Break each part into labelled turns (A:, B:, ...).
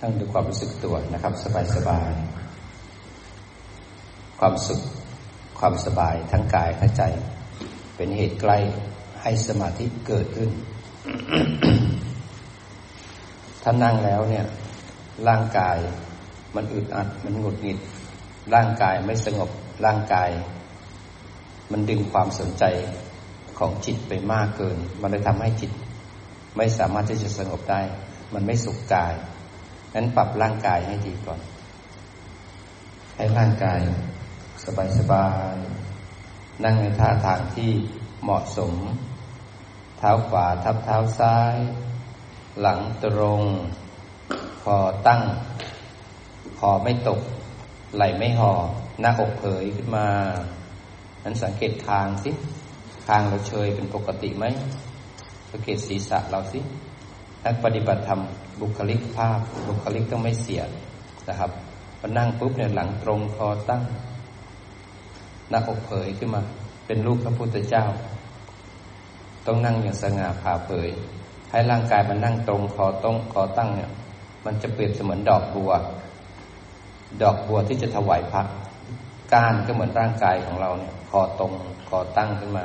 A: ตั้งดูความรู้สึกตัวนะครับ สบายสบาย ความสุข ความสบายทั้งกายทั้งใจ เป็นเหตุใกล้ให้สมาธิเกิดขึ้น ถ้านั่งแล้วเนี่ย ร่างกายมันอึดอัด มันหงุดหงิด ร่างกายไม่สงบ ร่างกาย มันดึงความสนใจของจิตไปมากเกิน มันเลยทำให้จิต ไม่สามารถที่จะสงบได้ มันไม่สุขกาย นั้นปรับร่างกายให้ดีก่อน ให้ร่างกายสบายสบาย นั่งในท่าทางที่เหมาะสม เท้าขวาทับเท้าซ้าย หลังตรง คอตั้ง คอไม่ตก ไหล่ไม่ห่อหน้าอกเผยขึ้นมานั้นสังเกตคางสิ คางเราเฉยเป็นปกติไหมสังเกตศีรษะเราสินักปฏิบัติธรรม บุคลิกภาพ บุคลิกต้องไม่เสียนะครับพอนั่งปุ๊บเนี่ยหลังตรงคอตั้ง หน้าอกเผยขึ้นมา เป็นรูปพระพุทธเจ้า ต้องนั่งอย่างสง่าผ่าเผย ให้ร่างกายมันนั่งตรงคอตรงคอตั้งเนี่ย มันจะเปรียบเสมือนดอกบัว ดอกบัวที่จะถวายพระก้านก็เหมือนร่างกายของเราเนี่ย คอตรงคอตั้งขึ้นมา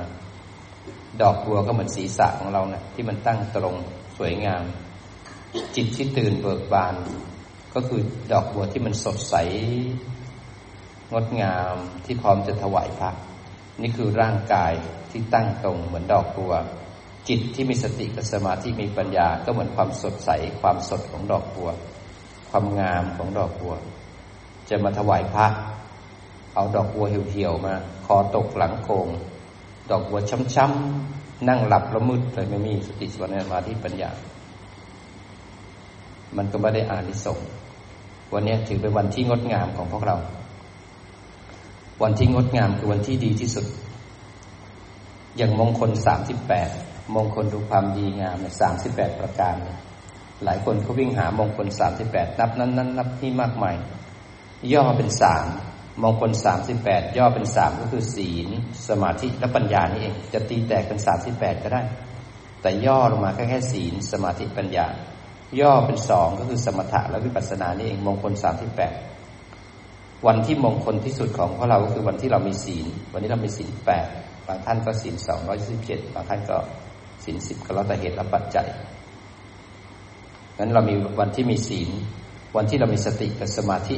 A: ดอกบัวก็เหมือนศีรษะของเราเนี่ยที่มันตั้งตรงสวยงาม จิตที่ตื่นเบิกบาน ก็คือดอกบัวที่มันสดใส งดงามที่พร้อมจะถวายพระ นี่คือร่างกายที่ตั้งตรงเหมือนดอกบัว จิตที่มีสติกับสมาธิมีปัญญา ก็เหมือนความสดใส ความสดของดอกบัว ความงามของดอกบัว จะมาถวายพระ เอาดอกบัวเหี่ยวๆมาคอตกหลังโกงดอกบัวช้ำๆนั่งหลับแล้วมืดเลยไม่มีสติสมาธิปัญญา มันก็ไม่ได้อานิสงส์วันนี้ถือเป็นวันที่งดงามของพวกเรา วันที่งดงามคือวันที่ดีที่สุด อย่างมงคลสามสิบแปดมงคลดูความดีงามสามสิบแปดประการ หลายคนเขาวิ่งหามงคลสามสิบแปดนับนั้นนั้นนับที่มากมายย่อเป็นสามมงคลสามสิบแปดย่อเป็นสามก็คือศีล สมาธิและปัญญานี่เอง จะตีแตกเป็นสามสิบแปดก็ได้ แต่ย่อลงมาแค่แค่ศีล สมาธิปัญญา ย่อเป็นสองก็คือสมถะและวิปัสสนานี่เองมงคลสามสิบแปดวันที่มงคลที่สุดของพวกเราก็คือวันที่เรามีศีล วันนี้เรามีศีลแปดบางท่านก็ศีลสองร้อยสิบเจ็ดบางท่านก็ศีลสิบก็แล้วแต่เหตุและปัจจัยนั้นเรามีวันที่มีศีล วันที่เรามีสติกับสมาธิ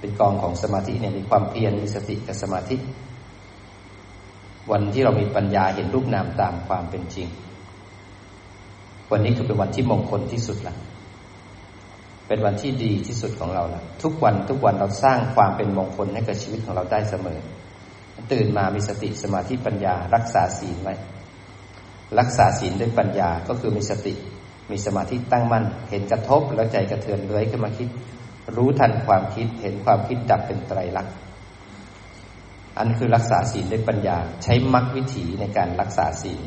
A: เป็นกองของสมาธิเนี่ยมีความเพียรมีสติกับสมาธิ วันที่เรามีปัญญาเห็นรูปนามตามความเป็นจริง วันนี้คือเป็นวันที่มงคลที่สุดละ เป็นวันที่ดีที่สุดของเราละทุกวันทุกวันเราสร้างความเป็นมงคลให้กับชีวิตของเราได้เสมอ ตื่นมามีสติสมาธิปัญญา รักษาศีลไว้รักษาศีลด้วยปัญญาก็คือมีสติ มีสมาธิตั้งมั่น เห็นกระทบแล้วใจกระเทือนเลื้อยขึ้นมาคิด รู้ทันความคิดเห็นความคิดดับเป็นไตรลักษณ์อันคือรักษาศีลด้วยปัญญา ใช้มรรควิถีในการรักษาศีล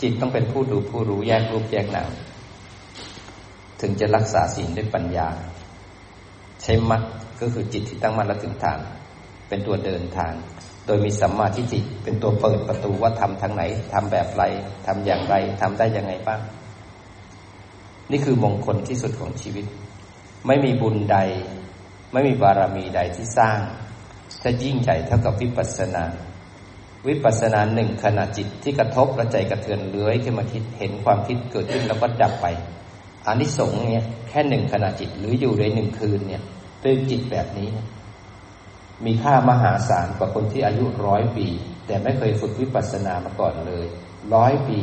A: จิตต้องเป็นผู้ดูผู้รู้แยกรูปแยกนาม ถึงจะรักษาศีลด้วยปัญญา ใช้มรรคก็คือจิตที่ตั้งมั่นและถึงทาง เป็นตัวเดินทาง โดยมีสัมมาทิฏฐิเป็นตัวเปิดประตูว่าทำทางไหนทำแบบไรทำอย่างไรทำได้ยังไงบ้าง นี่คือมงคลที่สุดของชีวิต ไม่มีบุญใด ไม่มีบารมีใดที่สร้างจะยิ่งใหญ่เท่ากับวิปัสสนาวิปัสสนาหนึ่งขณะจิตที่กระทบและใจกระเทือนเลื้อยขึ้นมาคิดเห็นความคิดเกิดขึ้นแล้วก็ดับไป อานิสงส์เนี่ยแค่หนึ่งขณะจิตหรืออยู่ในหนึ่งคืนเนี่ยด้วยจิตแบบนี้ มีค่ามหาศาลกว่าคนที่อายุร้อยปี แต่ไม่เคยฝึกวิปัสสนามาก่อนเลยร้อยปี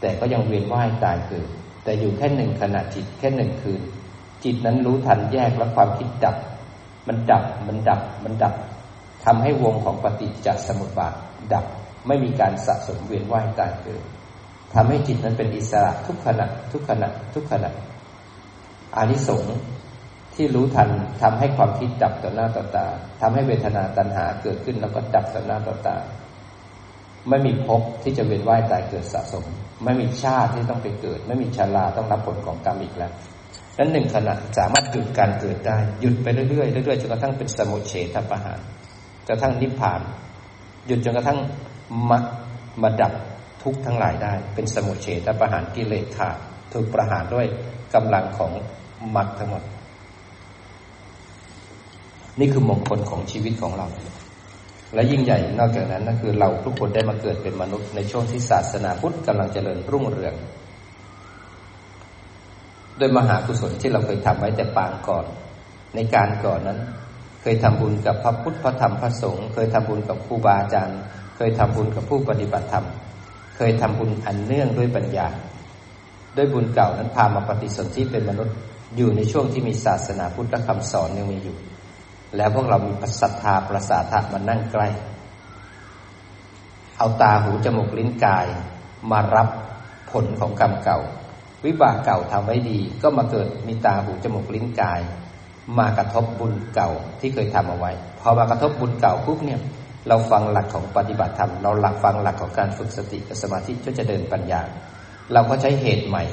A: แต่ก็ยังเวียนว่ายตายเกิดแต่อยู่แค่หนึ่งขณะจิตแค่หนึ่งคืน จิตนั้นรู้ทันแยกแล้วความคิดดับ มันดับมันดับมันดับทำให้วงของปฏิจจสมุปบาทดับไม่มีการสะสมเวียนว่ายตายเกิด ทำให้จิตนั้นเป็นอิสระทุกขณะ ทุกขณะ ทุกขณะอานิสงส์ที่รู้ทันทำให้ความคิดดับต่อหน้าต่อตาทำให้เวทนาตัณหาเกิดขึ้นแล้วก็ดับต่อหน้าต่อตา ไม่มีภพที่จะเวียนว่ายตายเกิดสะสม ไม่มีชาติที่ต้องไปเกิด ไม่มีชาลาต้องรับผลของกรรมอีกแล้วนั้นหนึ่งขณะสามารถหยุดการเกิดได้ หยุดไปเรื่อยๆเรื่อยๆจนกระทั่งเป็นสมุเฉทประหารจนกระทั่งนิพพาน หยุดจนกระทั่งมามาดับ ทุกทั้งหลายได้ เป็นสมุเฉทประหารกิเลสขาดถูกประหารด้วยกำลังของมรรคทั้งหมด นี่คือมงคลของชีวิตของเรา และยิ่งใหญ่นอกจากนั้นนั่นคือเราทุกคนได้มาเกิดเป็นมนุษย์ในช่วงที่ศาสนาพุทธกำลังเจริญรุ่งเรืองด้วยมหากุศลที่เราเคยทำไว้แต่ปางก่อน ในการก่อนนั้น เคยทำบุญกับพระพุทธพระธรรมพระสงฆ์เคยทำบุญกับครูบาอาจารย์ เคยทำบุญกับผู้ปฏิบัติธรรม เคยทำบุญอันเนื่องด้วยปัญญา ด้วยบุญเก่านั้นพามาปฏิสนธิเป็นมนุษย์อยู่ในช่วงที่มีศาสนาพุทธคำสอนยังมีอยู่ แล้วพวกเรามีศรัทธาประสาทะมานั่งใกล้ เอาตาหูจมูกลิ้นกายมารับผลของกรรมเก่า วิบากเก่าทำไว้ดี ก็มาเกิดมีตาหูจมูกลิ้นกาย มากระทบบุญเก่าที่เคยทำเอาไว้ พอมากระทบบุญเก่าปุ๊บเนี่ย เราฟังหลักของปฏิบัติธรรม เราหลักฟังหลักของการฝึกสติกับสมาธิก็จะเดินปัญญา เราก็ใช้เหตุใหม่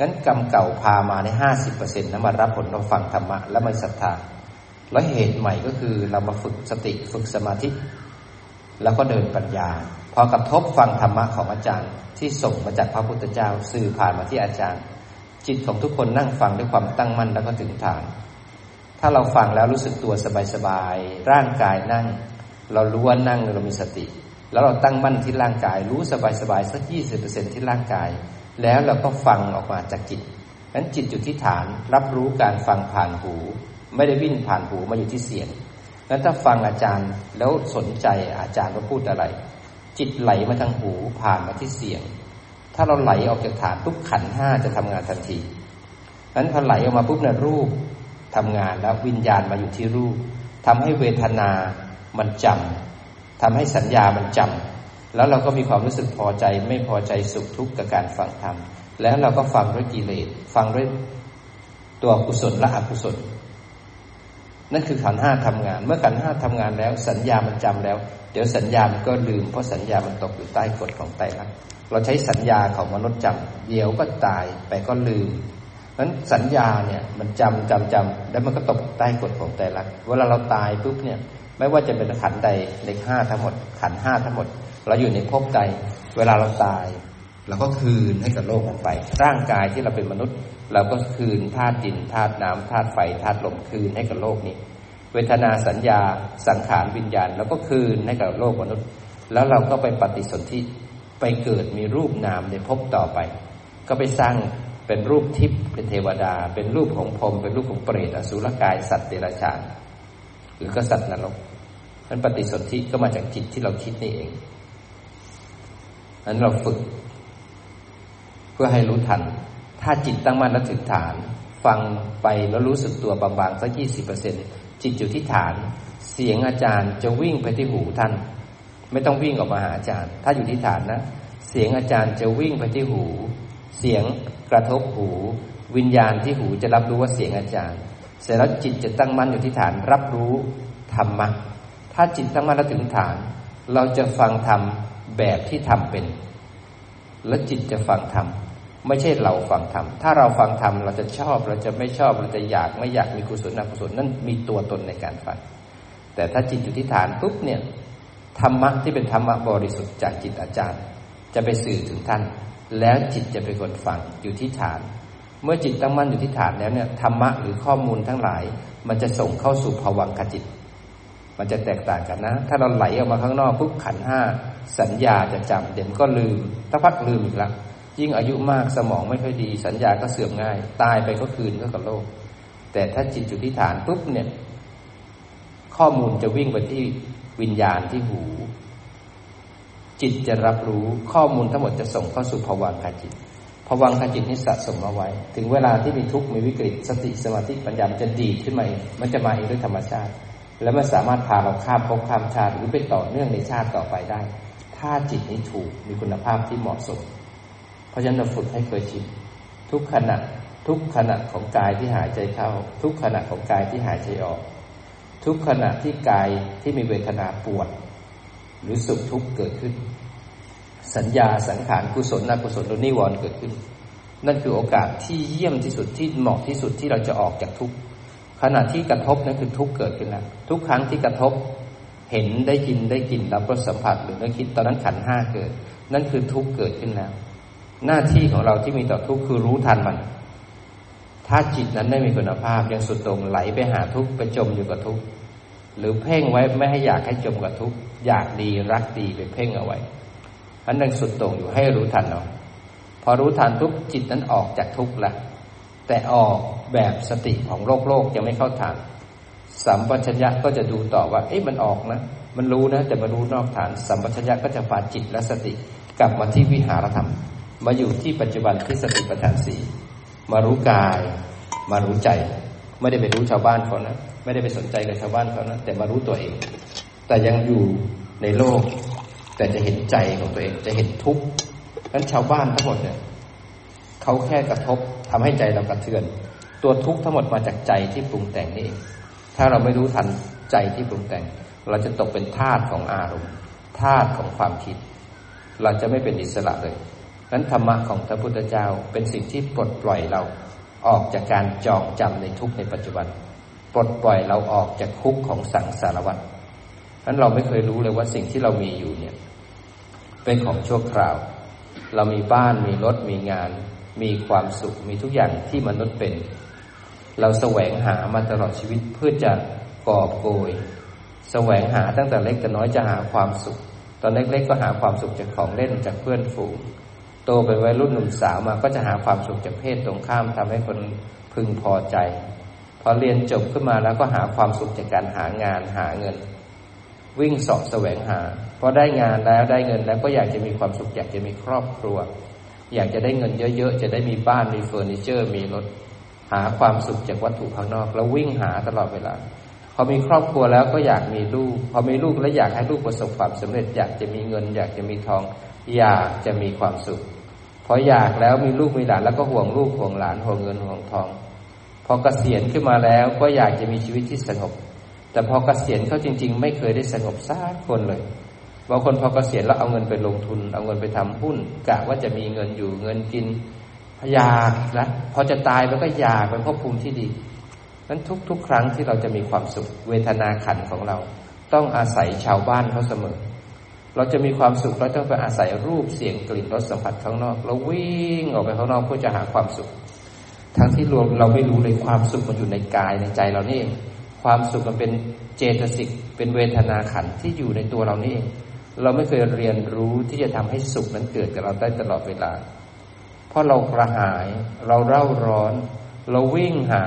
A: งั้นกรรมเก่าพามาในห้าสิบเปอร์เซ็นต์นะมารับผลเราฟังธรรมะและไม่ศรัทธาแล้วเหตุใหม่ก็คือเรามาฝึกสติฝึกสมาธิ แล้วก็เดินปัญญา พอกระทบฟังธรรมะของอาจารย์ที่ส่งมาจากพระพุทธเจ้าสื่อผ่านมาที่อาจารย์ จิตของทุกคนนั่งฟังด้วยความตั้งมั่นแล้วก็ถึงฐาน ถ้าเราฟังแล้วรู้สึกตัวสบายๆร่างกายนั่ง เรารู้ว่านั่งเรามีสติ แล้วเราตั้งมั่นที่ร่างกาย รู้สบายๆสักยี่สิบเปอร์เซ็นที่ร่างกาย แล้วเราก็ฟังออกมาจากจิตนั้นจิตอยู่ที่ฐานรับรู้การฟังผ่านหู ไม่ได้วิ่งผ่านหูมาอยู่ที่เสียงนั้นถ้าฟังอาจารย์แล้วสนใจอาจารย์ว่าพูดอะไร จิตไหลมาทางหูผ่านมาที่เสียง ถ้าเราไหลออกจากฐานทุกขันห้าจะทำงานทันทีนั้นพอไหลออกมาปุ๊บเนี่ยรูปทำงานแล้ววิญญาณมาอยู่ที่รูปทำให้เวทนา มันจำทำให้สัญญามันจำแล้วเราก็มีความรู้สึกพอใจไม่พอใจสุขทุกข์กับการฟังธรรมแล้วเราก็ฟังด้วยกิเลสฟังด้วยตัวกุศลและอกุศล นั่นคือขันห้าทำงาน เมื่อขันห้าทำงานแล้ว สัญญามันจำแล้ว เดี๋ยวสัญญามันก็ลืมเพราะสัญญามันตกอยู่ใต้กฎของไตรลักษณ์เราใช้สัญญาของมนุษย์จำเดี๋ยวก็ตายไปก็ลืมนั้นสัญญาเนี่ยมันจำจำจำแล้วมันก็ตกใต้กฎของไตรลักษณ์เวลาเราตายปุ๊บเนี่ย ไม่ว่าจะเป็นขันใดเลขห้าทั้งหมด ขันห้าทั้งหมด เราอยู่ในภพใด เวลาเราตายเราก็คืนให้กับโลกนั้นไป ร่างกายที่เราเป็นมนุษย์ เราก็คืนธาตุดินธาตุน้ำธาตุไฟธาตุลมคืนให้กับโลกนี้ เวทนาสัญญาสังขารวิญญาณเราก็คืนให้กับโลกมนุษย์ แล้วเราก็ไปปฏิสนธิไปเกิดมีรูปนามในภพต่อไป ก็ไปสร้างเป็นรูปทิพย์เป็นเทวดา เป็นรูปของพรมเป็นรูปของเปรตอสุรกายสัตว์เดรัจฉานหรือกษัตริย์นรก นั้นปฏิสนธิก็มาจากจิตที่เราคิดนี่เองนั้นเราฝึก เพื่อให้รู้ทัน ถ้าจิตตั้งมั่นและถึงฐาน ฟังไปแล้วรู้สึกตัวบางๆสักยี่สิบเปอร์เซ็นจิตอยู่ที่ฐาน เสียงอาจารย์จะวิ่งไปที่หูท่าน ไม่ต้องวิ่งออกมาหาอาจารย์ ถ้าอยู่ที่ฐานนะ เสียงอาจารย์จะวิ่งไปที่หู เสียงกระทบหู วิญญาณที่หูจะรับรู้ว่าเสียงอาจารย์ เสร็จแล้วจิตจะตั้งมั่นอยู่ที่ฐานรับรู้ธรรมะ ถ้าจิตตั้งมั่นแล้วถึงฐาน เราจะฟังธรรมแบบที่ทำเป็น แล้วจิตจะฟังธรรมไม่ใช่เราฟังธรรม ถ้าเราฟังธรรมเราจะชอบเราจะไม่ชอบเราจะอยากไม่อยากมีกุศลอกุศลนั่นมีตัวตนในการฟัง แต่ถ้าจิตอยู่ที่ฐานปุ๊บเนี่ยธรรมะที่เป็นธรรมะบริสุทธิ์จากจิตอาจารย์ จะไปสื่อถึงท่าน แล้วจิตจะเป็นคนฟังอยู่ที่ฐาน เมื่อจิตตั้งมั่นอยู่ที่ฐานแล้วเนี่ยธรรมะหรือข้อมูลทั้งหลาย มันจะส่งเข้าสู่ภวังคจิต มันจะแตกต่างกันนะ ถ้าเราไหลออกมาข้างนอกปุ๊บขันห้าสัญญาจะจำเดี๋ยวก็ลืมถ้าพักลืมอีกละยิ่งอายุมากสมองไม่ค่อยดี สัญญาก็เสื่อมง่าย ตายไปก็คืนก็กับโลก แต่ถ้าจิตอยู่ที่ฐานปุ๊บเนี่ย ข้อมูลจะวิ่งไปที่วิญญาณที่หู จิตจะรับรู้ข้อมูลทั้งหมดจะส่งเข้าสู่ภวังคจิตพวังคจิตนี้สะสมมาไว้ ถึงเวลาที่มีทุกข์มีวิกฤตสติสมาธิปัญญาจะดีขึ้นมาเองมันจะมาเองด้วยธรรมชาติ แล้วมันสามารถพาเราข้ามภพข้ามชาติหรือไปต่อเนื่องในชาติต่อไปได้ ถ้าจิตนี้ถูกมีคุณภาพที่เหมาะสม เพราะฉะนั้นเราฝึกให้เคยชินทุกขณะทุกขณะของกายที่หายใจเข้า ทุกขณะของกายที่หายใจออก ทุกขณะที่กายที่มีเวทนาปวด หรือสุขทุกข์เกิดขึ้น สัญญาสังขารกุศลอกุศลนิวรณ์เกิดขึ้น นั่นคือโอกาสที่เยี่ยมที่สุดที่เหมาะที่สุดที่เราจะออกจากทุกข์ ขณะที่กระทบนั่นคือทุกเกิดขึ้นแล้วทุกครั้งที่กระทบเห็นได้ยินได้กลิ่นรับรสสัมผัสหรือได้คิดตอนนั้นขันห้าเกิด นั่นคือทุกเกิดขึ้นแล้ว หน้าที่ของเราที่มีต่อทุกคือรู้ทันมัน ถ้าจิตนั้นไม่มีคุณภาพยังสุดตรงไหลไปหาทุกไปจมอยู่กับทุกหรือเพ่งไว้ไม่ให้อยากให้จมกับทุกอยากดีรักดีไปเพ่งเอาไว้อันนั้นสุดตรงอยู่ให้รู้ทันเนาะพอรู้ทันทุกจิตนั้นออกจากทุกข์ละ แต่ออกแบบสติของโลกโลกยังไม่เข้าทางสัมปชัญญะก็จะดูต่อว่า เอ๊ะมันออกนะ มันรู้นะ แต่มารู้นอกฐาน สัมปชัญญะก็จะพาจิตและสติ กลับมาที่วิหารธรรม มาอยู่ที่ปัจจุบันที่สติปัฏฐานสี่มารู้กาย มารู้ใจ ไม่ได้ไปรู้ชาวบ้านเขานะ ไม่ได้ไปสนใจกับชาวบ้านเขานะ แต่มารู้ตัวเอง แต่ยังอยู่ในโลก แต่จะเห็นใจของตัวเอง จะเห็นทุกข์นั้นชาวบ้านทั้งหมดเนี่ยเขาแค่กระทบ ทำให้ใจเรากระเทือน ตัวทุกข์ทั้งหมดมาจากใจที่ปรุงแต่งนี่เองถ้าเราไม่รู้ทันใจที่ปรุงแต่ง เราจะตกเป็นทาสของอารมณ์ทาสของความคิด เราจะไม่เป็นอิสระเลยนั้นธรรมะของพระพุทธเจ้าเป็นสิ่งที่ปลดปล่อยเราออกจากการจองจำในทุกในปัจจุบัน ปลดปล่อยเราออกจากคุกของสังสารวัฏนั้นเราไม่เคยรู้เลยว่าสิ่งที่เรามีอยู่เนี่ย เป็นของชั่วคราว เรามีบ้านมีรถมีงาน มีความสุขมีทุกอย่างที่มนุษย์เป็น เราแสวงหามาตลอดชีวิตเพื่อจะกอบโกย แสวงหาตั้งแต่เล็กแต่น้อยจะหาความสุข ตอนเล็กๆก็หาความสุขจากของเล่นจากเพื่อนฝูง โตเป็นวัยรุ่นหนุ่มสาวมาก็จะหาความสุขจากเพศตรงข้ามทำให้คนพึงพอใจ พอเรียนจบขึ้นมาแล้วก็หาความสุขจากการหางานหาเงิน วิ่งสอบแสวงหาพอได้งานแล้วได้เงินแล้วก็อยากจะมีความสุขอยากจะมีครอบครัว อยากจะได้เงินเยอะๆ จะได้มีบ้านมีเฟอร์นิเจอร์ มีรถหาความสุขจากวัตถุภายนอก แล้ววิ่งหาตลอดเวลาพอมีครอบครัวแล้วก็อยากมีลูก พอมีลูกแล้วอยากให้ลูกประสบความสำเร็จ อยากจะมีเงิน อยากจะมีทอง อยากจะมีความสุข พออยากแล้วมีลูกมีหลานแล้วก็ห่วงลูกห่วงหลานห่วงเงินห่วงทอง พอเกษียณขึ้นมาแล้วก็อยากจะมีชีวิตที่สงบ แต่พอเกษียณเขาจริง ๆ ไม่เคยได้สงบสักคนเลย บางคนพอเกษียณแล้วเอาเงินไปลงทุน เอาเงินไปทำหุ้นกะว่าจะมีเงินอยู่เงินกินอยากนะพอจะตายแล้วก็อยากเป็นภพภูมิที่ดีนั้นทุกๆ ครั้งที่เราจะมีความสุข เวทนาขันของเรา ต้องอาศัยชาวบ้านเขาเสมอ เราจะมีความสุขเราต้องไปอาศัยรูปเสียงกลิ่นรสสัมผัสข้างนอก เราวิ่งออกไปข้างนอกเพื่อจะหาความสุข ทั้งที่รวมเราไม่รู้เลยความสุขมันอยู่ในกายในใจเรานี่เองความสุขมันเป็นเจตสิกเป็นเวทนาขันที่อยู่ในตัวเรานี่เอง เราไม่เคยเรียนรู้ที่จะทำให้สุขนั้นเกิดกับเราได้ตลอดเวลา เพราะเรากระหายเราเร่าร้อน เราวิ่งหา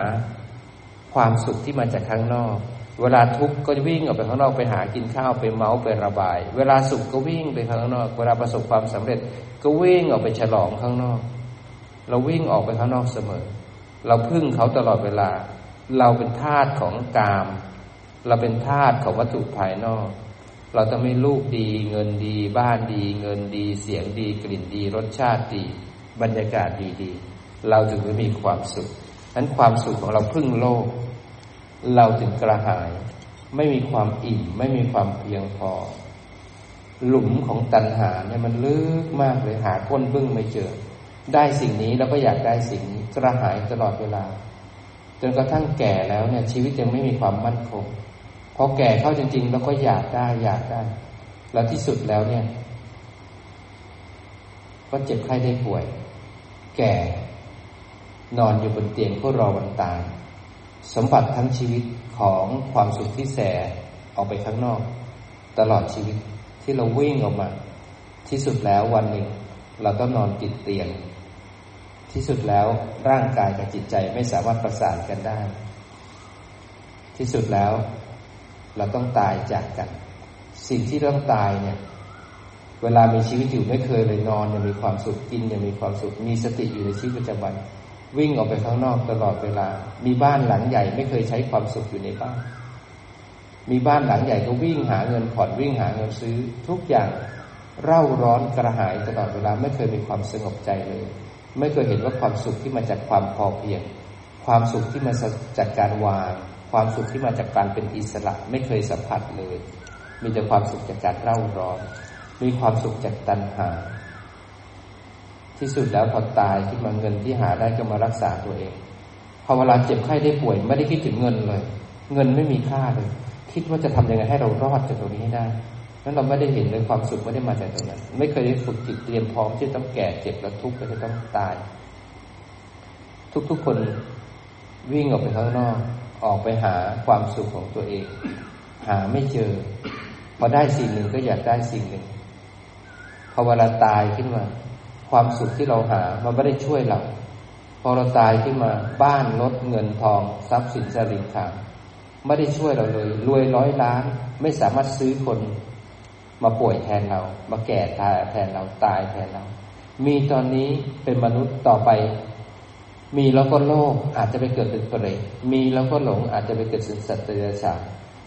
A: ความสุขที่มาจากข้างนอก เวลาทุกข์ก็วิ่งออกไปข้างนอกไปหากินข้าวไปเมาไประบาย เวลาสุขก็วิ่งไปข้างนอก เวลาประสบความสำเร็จก็วิ่งออกไปฉลองข้างนอก เราวิ่งออกไปข้างนอกเสมอ เราพึ่งเขาตลอดเวลา เราเป็นทาสของกาม เราเป็นทาสของวัตถุภายนอก เราต้องมีลูกดี เงินดี บ้านดี เงินดี เสียงดี กลิ่นดี รสชาติดี บรรยากาศดีๆ เราถึงจะมีความสุขนั้นความสุขของเราพึ่งโลก เราถึงกระหาย ไม่มีความอิ่ม ไม่มีความเพียงพอ หลุมของตัณหาเนี่ยมันลึกมากเลยหาก้นบึ้งไม่เจอ ได้สิ่งนี้เราก็อยากได้สิ่งนี้กระหายตลอดเวลา จนกระทั่งแก่แล้วเนี่ยชีวิตยังไม่มีความมั่นคง พอแก่เข้าจริงๆเราก็อยากได้อยากได้ แล้วที่สุดแล้วเนี่ย ก็เจ็บไข้ได้ป่วย แก่ นอนอยู่บนเตียงเพื่อรอวันตาย สมบัติทั้งชีวิตของความสุขที่แสออกไปข้างนอก ตลอดชีวิตที่เราวิ่งออกมา ที่สุดแล้ววันหนึ่ง เราต้องนอนติดเตียง ที่สุดแล้วร่างกายกับจิตใจไม่สามารถประสานกันได้ ที่สุดแล้ว เราต้องตายจากกัน สิ่งที่ต้องตายเนี่ย เวลามีชีวิตอยู่ไม่เคยเลยนอนยังมีความสุขกินยังมีความสุข มีสติอยู่ในชีวิตประจำวัน วิ่งออกไปข้างนอกตลอดเวลา มีบ้านหลังใหญ่ไม่เคยใช้ความสุขอยู่ในบ้าน มีบ้านหลังใหญ่ก็วิ่งหาเงินผ่อนวิ่งหาเงินซื้อ ทุกอย่างเร่าร้อนกระหายตลอดเวลาไม่เคยมีความสงบใจเลย ไม่เคยเห็นว่าความสุขที่มาจากความพอเพียง ความสุขที่มาจากการวาง ความสุขที่มาจากการเป็นอิสระไม่เคยสัมผัสเลย มีแต่ความสุขจากการเร่าร้อน มีความสุขจากตัณหา ที่สุดแล้วพอตายขึ้นมาเงินที่หาได้ก็มารักษาตัวเองพอเวลาเจ็บไข้ได้ป่วยไม่ได้คิดถึงเงินเลย เงินไม่มีค่าเลย คิดว่าจะทำยังไงให้เรารอดจากตรงนี้ได้นั้นเราไม่ได้เห็นเลยความสุขไม่ได้มาจากตรงนั้น ไม่เคยได้ฝึกจิตเตรียมพร้อมที่ต้องแก่เจ็บและทุกข์และจะต้องตาย ทุกๆคนวิ่งออกไปข้างนอก ออกไปหาความสุขของตัวเอง หาไม่เจอ พอได้สิ่งหนึ่งก็อยากได้สิ่งหนึ่งพอเวลาตายขึ้นมา ความสุขที่เราหามันไม่ได้ช่วยเราพอเราตายขึ้นมาบ้านรถเงินทอง ทรัพย์สินสลิงขางไม่ได้ช่วยเราเลย รวยร้อยล้าน ไม่สามารถซื้อคนมาป่วยแทนเรา มาแก่ตายแทนเราตายแทนเรา มีตอนนี้เป็นมนุษย์ต่อไป มีแล้วก็โลภอาจจะไปเกิดเป็นเปรตมีแล้วก็หลงอาจจะไปเกิดเป็นสัตว์เดรัจฉาน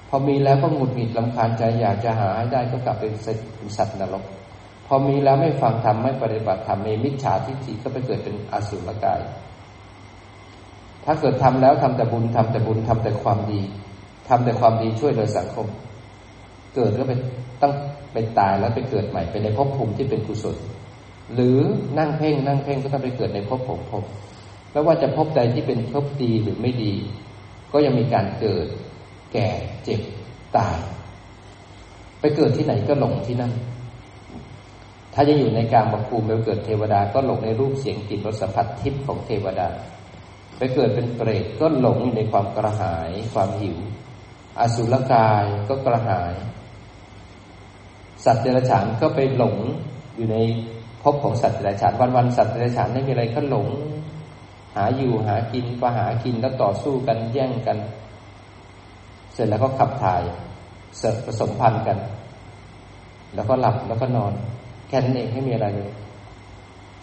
A: พอมีแล้วก็หงุดหงิดลำคาญใจอยากจะหาให้ได้ก็กลับเป็นสัตว์นรก พอมีแล้วไม่ฟังธรรมไม่ปฏิบัติธรรมมีมิจฉาทิฏฐิก็ไปเกิดเป็นอสุรกาย ถ้าเกิดทำแล้วทำแต่บุญทำแต่บุญทำแต่ความดีทำแต่ความดีช่วยเหลือสังคม เกิดก็เป็นต้องไปตายแล้วไปเกิดใหม่เป็นในภพภูมิที่เป็นกุศล หรือนั่งเพ่งนั่งเพ่งก็ต้องไปเกิดในภพภูมิภพ ไม่ว่าจะพบใดที่เป็นภพดีหรือไม่ดี ก็ยังมีการเกิด แก่เจ็บตาย ไปเกิดที่ไหนก็หลงที่นั่น ถ้าจะอยู่ในการบภูมิไปเกิดเทวดาก็หลงในรูปเสียงกลิ่นรสสัมผัสทิพย์ของเทวดา ไปเกิดเป็นเปรตก็หลงอยู่ในความกระหายความหิว อสุรกายก็กระหาย สัตว์เดรัจฉานก็ไปหลงอยู่ในภพของสัตว์เดรัจฉานวันๆสัตว์เดรัจฉานไม่มีอะไรก็หลง หาอยู่หากินก็หากินแล้วต่อสู้กันแย่งกัน เสร็จแล้วก็ขับถ่ายเสร็จผสมพันธุ์กัน แล้วก็หลับแล้วก็นอน แค่นั้นเองไม่มีอะไรเลย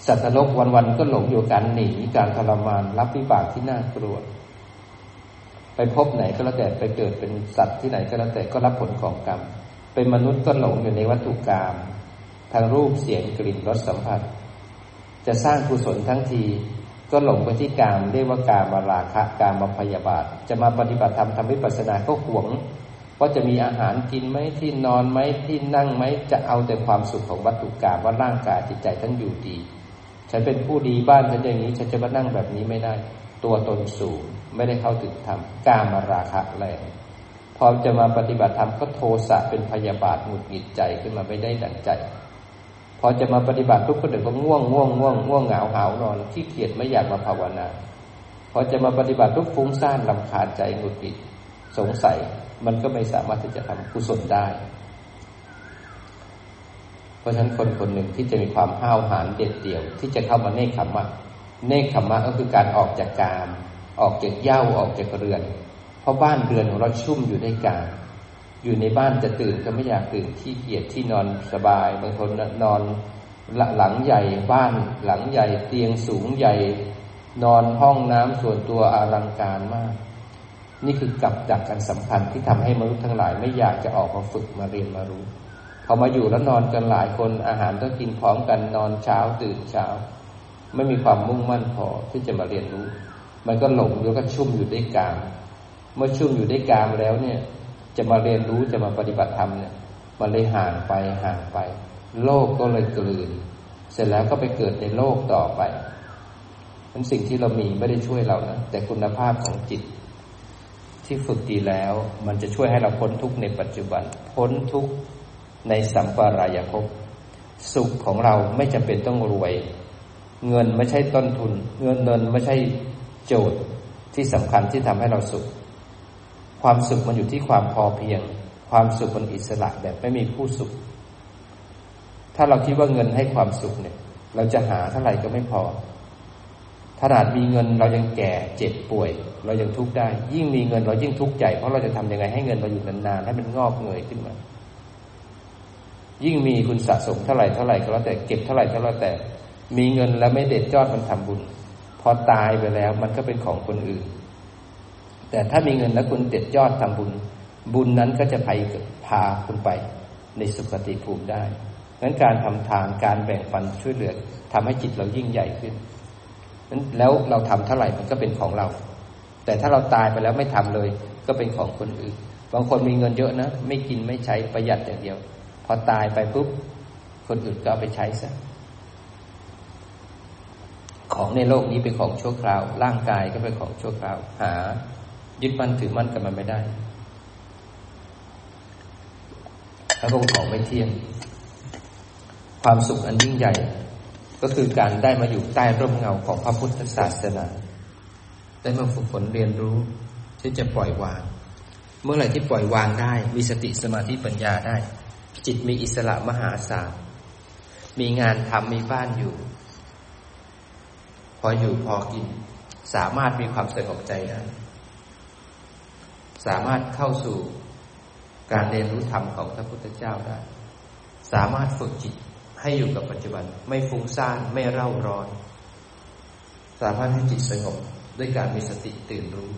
A: สัตว์นรกวันๆก็หลงอยู่การหนีการทรมานรับวิบากที่น่ากลัว ไปพบไหนก็แล้วแต่ไปเกิดเป็นสัตว์ที่ไหนก็แล้วแต่ก็รับผลของกรรม เป็นมนุษย์ก็หลงอยู่ในวัตถุกรรมทางรูปเสียงกลิ่นรสสัมผัส จะสร้างกุศลทั้งที ก็หลงไปที่กามเรียกว่ากามมาราคะกามมาพยาบาท จะมาปฏิบัติธรรมทำวิปัสสนาก็หวงว่าจะมีอาหารกินไหมที่นอนไหมที่นั่งไหมจะเอาแต่ความสุขของวัตถุกรรมว่าร่างกายจิตใจท่านอยู่ดี ฉันเป็นผู้ดีบ้านฉันอย่างนี้ ฉันจะมานั่งแบบนี้ไม่ได้ ตัวตนสูงไม่ได้เข้าถึงธรรมกามมาราคะแรงพอจะมาปฏิบัติธรรมก็โทสะเป็นพยาบาทหงุดหงิดใจขึ้นมาไม่ได้ดั่งใจ พอจะมาปฏิบัติทุกคนเดี๋ยวก็ง่วงง่วงง่วงง่วงเหงาหาวนอนที่เกียจไม่อยากมาภาวนาพอจะมาปฏิบัติทุกฟุ้งซ่านลำคาญใจหงุดหงิดสงสัยมันก็ไม่สามารถที่จะทำกุศลได้ เพราะฉะนั้นคนคนหนึ่งที่จะมีความห้าวหาญเด็ดเดี่ยว ที่จะเข้ามาเนคขมมะเนคขมมะก็คือการออกจากกาม ออกจากเย้าออกจากเรือน เพราะบ้านเรือนของเราชุ่มอยู่ด้วยกาม อยู่ในบ้านจะตื่นก็ไม่อยากตื่นที่เกียจที่นอนสบาย บางคนนอนหลังใหญ่บ้านหลังใหญ่เตียงสูงใหญ่ นอนห้องน้ำส่วนตัวอลังการมาก นี่คือกับดักกันสำคัญที่ทำให้มนุษย์ทั้งหลายไม่อยากจะออกมาฝึกมาเรียนมารู้พอมาอยู่แล้วนอนกันหลายคนอาหารต้องกินพร้อมกันนอนเช้าตื่นเช้า ไม่มีความมุ่งมั่นพอที่จะมาเรียนรู้ มันก็หลงอยู่ก็ชุ่มอยู่ด้วยกาม เมื่อชุ่มอยู่ด้วยกามแล้วเนี่ย จะมาเรียนรู้จะมาปฏิบัติธรรมเนี่ยมันเลยห่างไปห่างไป โลกก็เลยกลืน เสร็จแล้วก็ไปเกิดในโลกต่อไปมันสิ่งที่เรามีไม่ได้ช่วยเรานะแต่คุณภาพของจิต ที่ฝึกดีแล้ว มันจะช่วยให้เราพ้นทุกข์ในปัจจุบัน พ้นทุกข์ในสัมปรายภพสุขของเราไม่จำเป็นต้องรวย เงินไม่ใช่ต้นทุน เงินเงินไม่ใช่โจทย์ที่สำคัญที่ทำให้เราสุข ความสุขมันอยู่ที่ความพอเพียง ความสุขมันอิสระแบบไม่มีผู้สุข ถ้าเราคิดว่าเงินให้ความสุขเนี่ย เราจะหาเท่าไหร่ก็ไม่พอขนาดมีเงินเรายังแก่เจ็บป่วย เรายังทุกข์ได้ ยิ่งมีเงินเรายิ่งทุกข์ใจเพราะเราจะทำยังไงให้เงินเราอยู่นานๆให้มันงอกเงยขึ้นมา ยิ่งมีคุณสะสมเท่าไหร่เท่าไหร่ก็แล้วแต่เก็บเท่าไหร่ก็แล้วแต่ มีเงินแล้วไม่เด็ดยอดมันทำบุญ พอตายไปแล้วมันก็เป็นของคนอื่น แต่ถ้ามีเงินแล้วคุณเด็ดยอดทำบุญ บุญนั้นก็จะไปพาคุณไปในสุคติภูมิได้งั้นการทำทานการแบ่งปันช่วยเหลือทำให้จิตเรายิ่งใหญ่ขึ้นนั้นแล้วเราทำเท่าไหร่มันก็เป็นของเรา แต่ถ้าเราตายไปแล้วไม่ทำเลย ก็เป็นของคนอื่น บางคนมีเงินเยอะนะ ไม่กินไม่ใช้ประหยัดอย่างเดียว พอตายไปปุ๊บคนอื่นก็เอาไปใช้ซะของในโลกนี้เป็นของชั่วคราว ร่างกายก็เป็นของชั่วคราว หา ยึดมั่นถือมั่นกับมันไม่ได้ แล้วก็ของไม่เที่ยง ความสุขอันยิ่งใหญ่ ก็คือการได้มาอยู่ใต้ร่มเงาของพระพุทธศาสนา ได้มาฝึกฝนเรียนรู้ที่จะปล่อยวาง เมื่อไหร่ที่ปล่อยวางได้ มีสติสมาธิปัญญาได้ จิตมีอิสระมหาศาล มีงานทำมีบ้านอยู่ พออยู่พอกิน สามารถมีความสงบใจได้ สามารถเข้าสู่การเรียนรู้ธรรมของพระพุทธเจ้าได้ สามารถฝึกจิตให้อยู่กับปัจจุบัน ไม่ฟุ้งซ่านไม่เร่าร้อน สามารถให้จิตสงบด้วยการมีสติตื่นรู้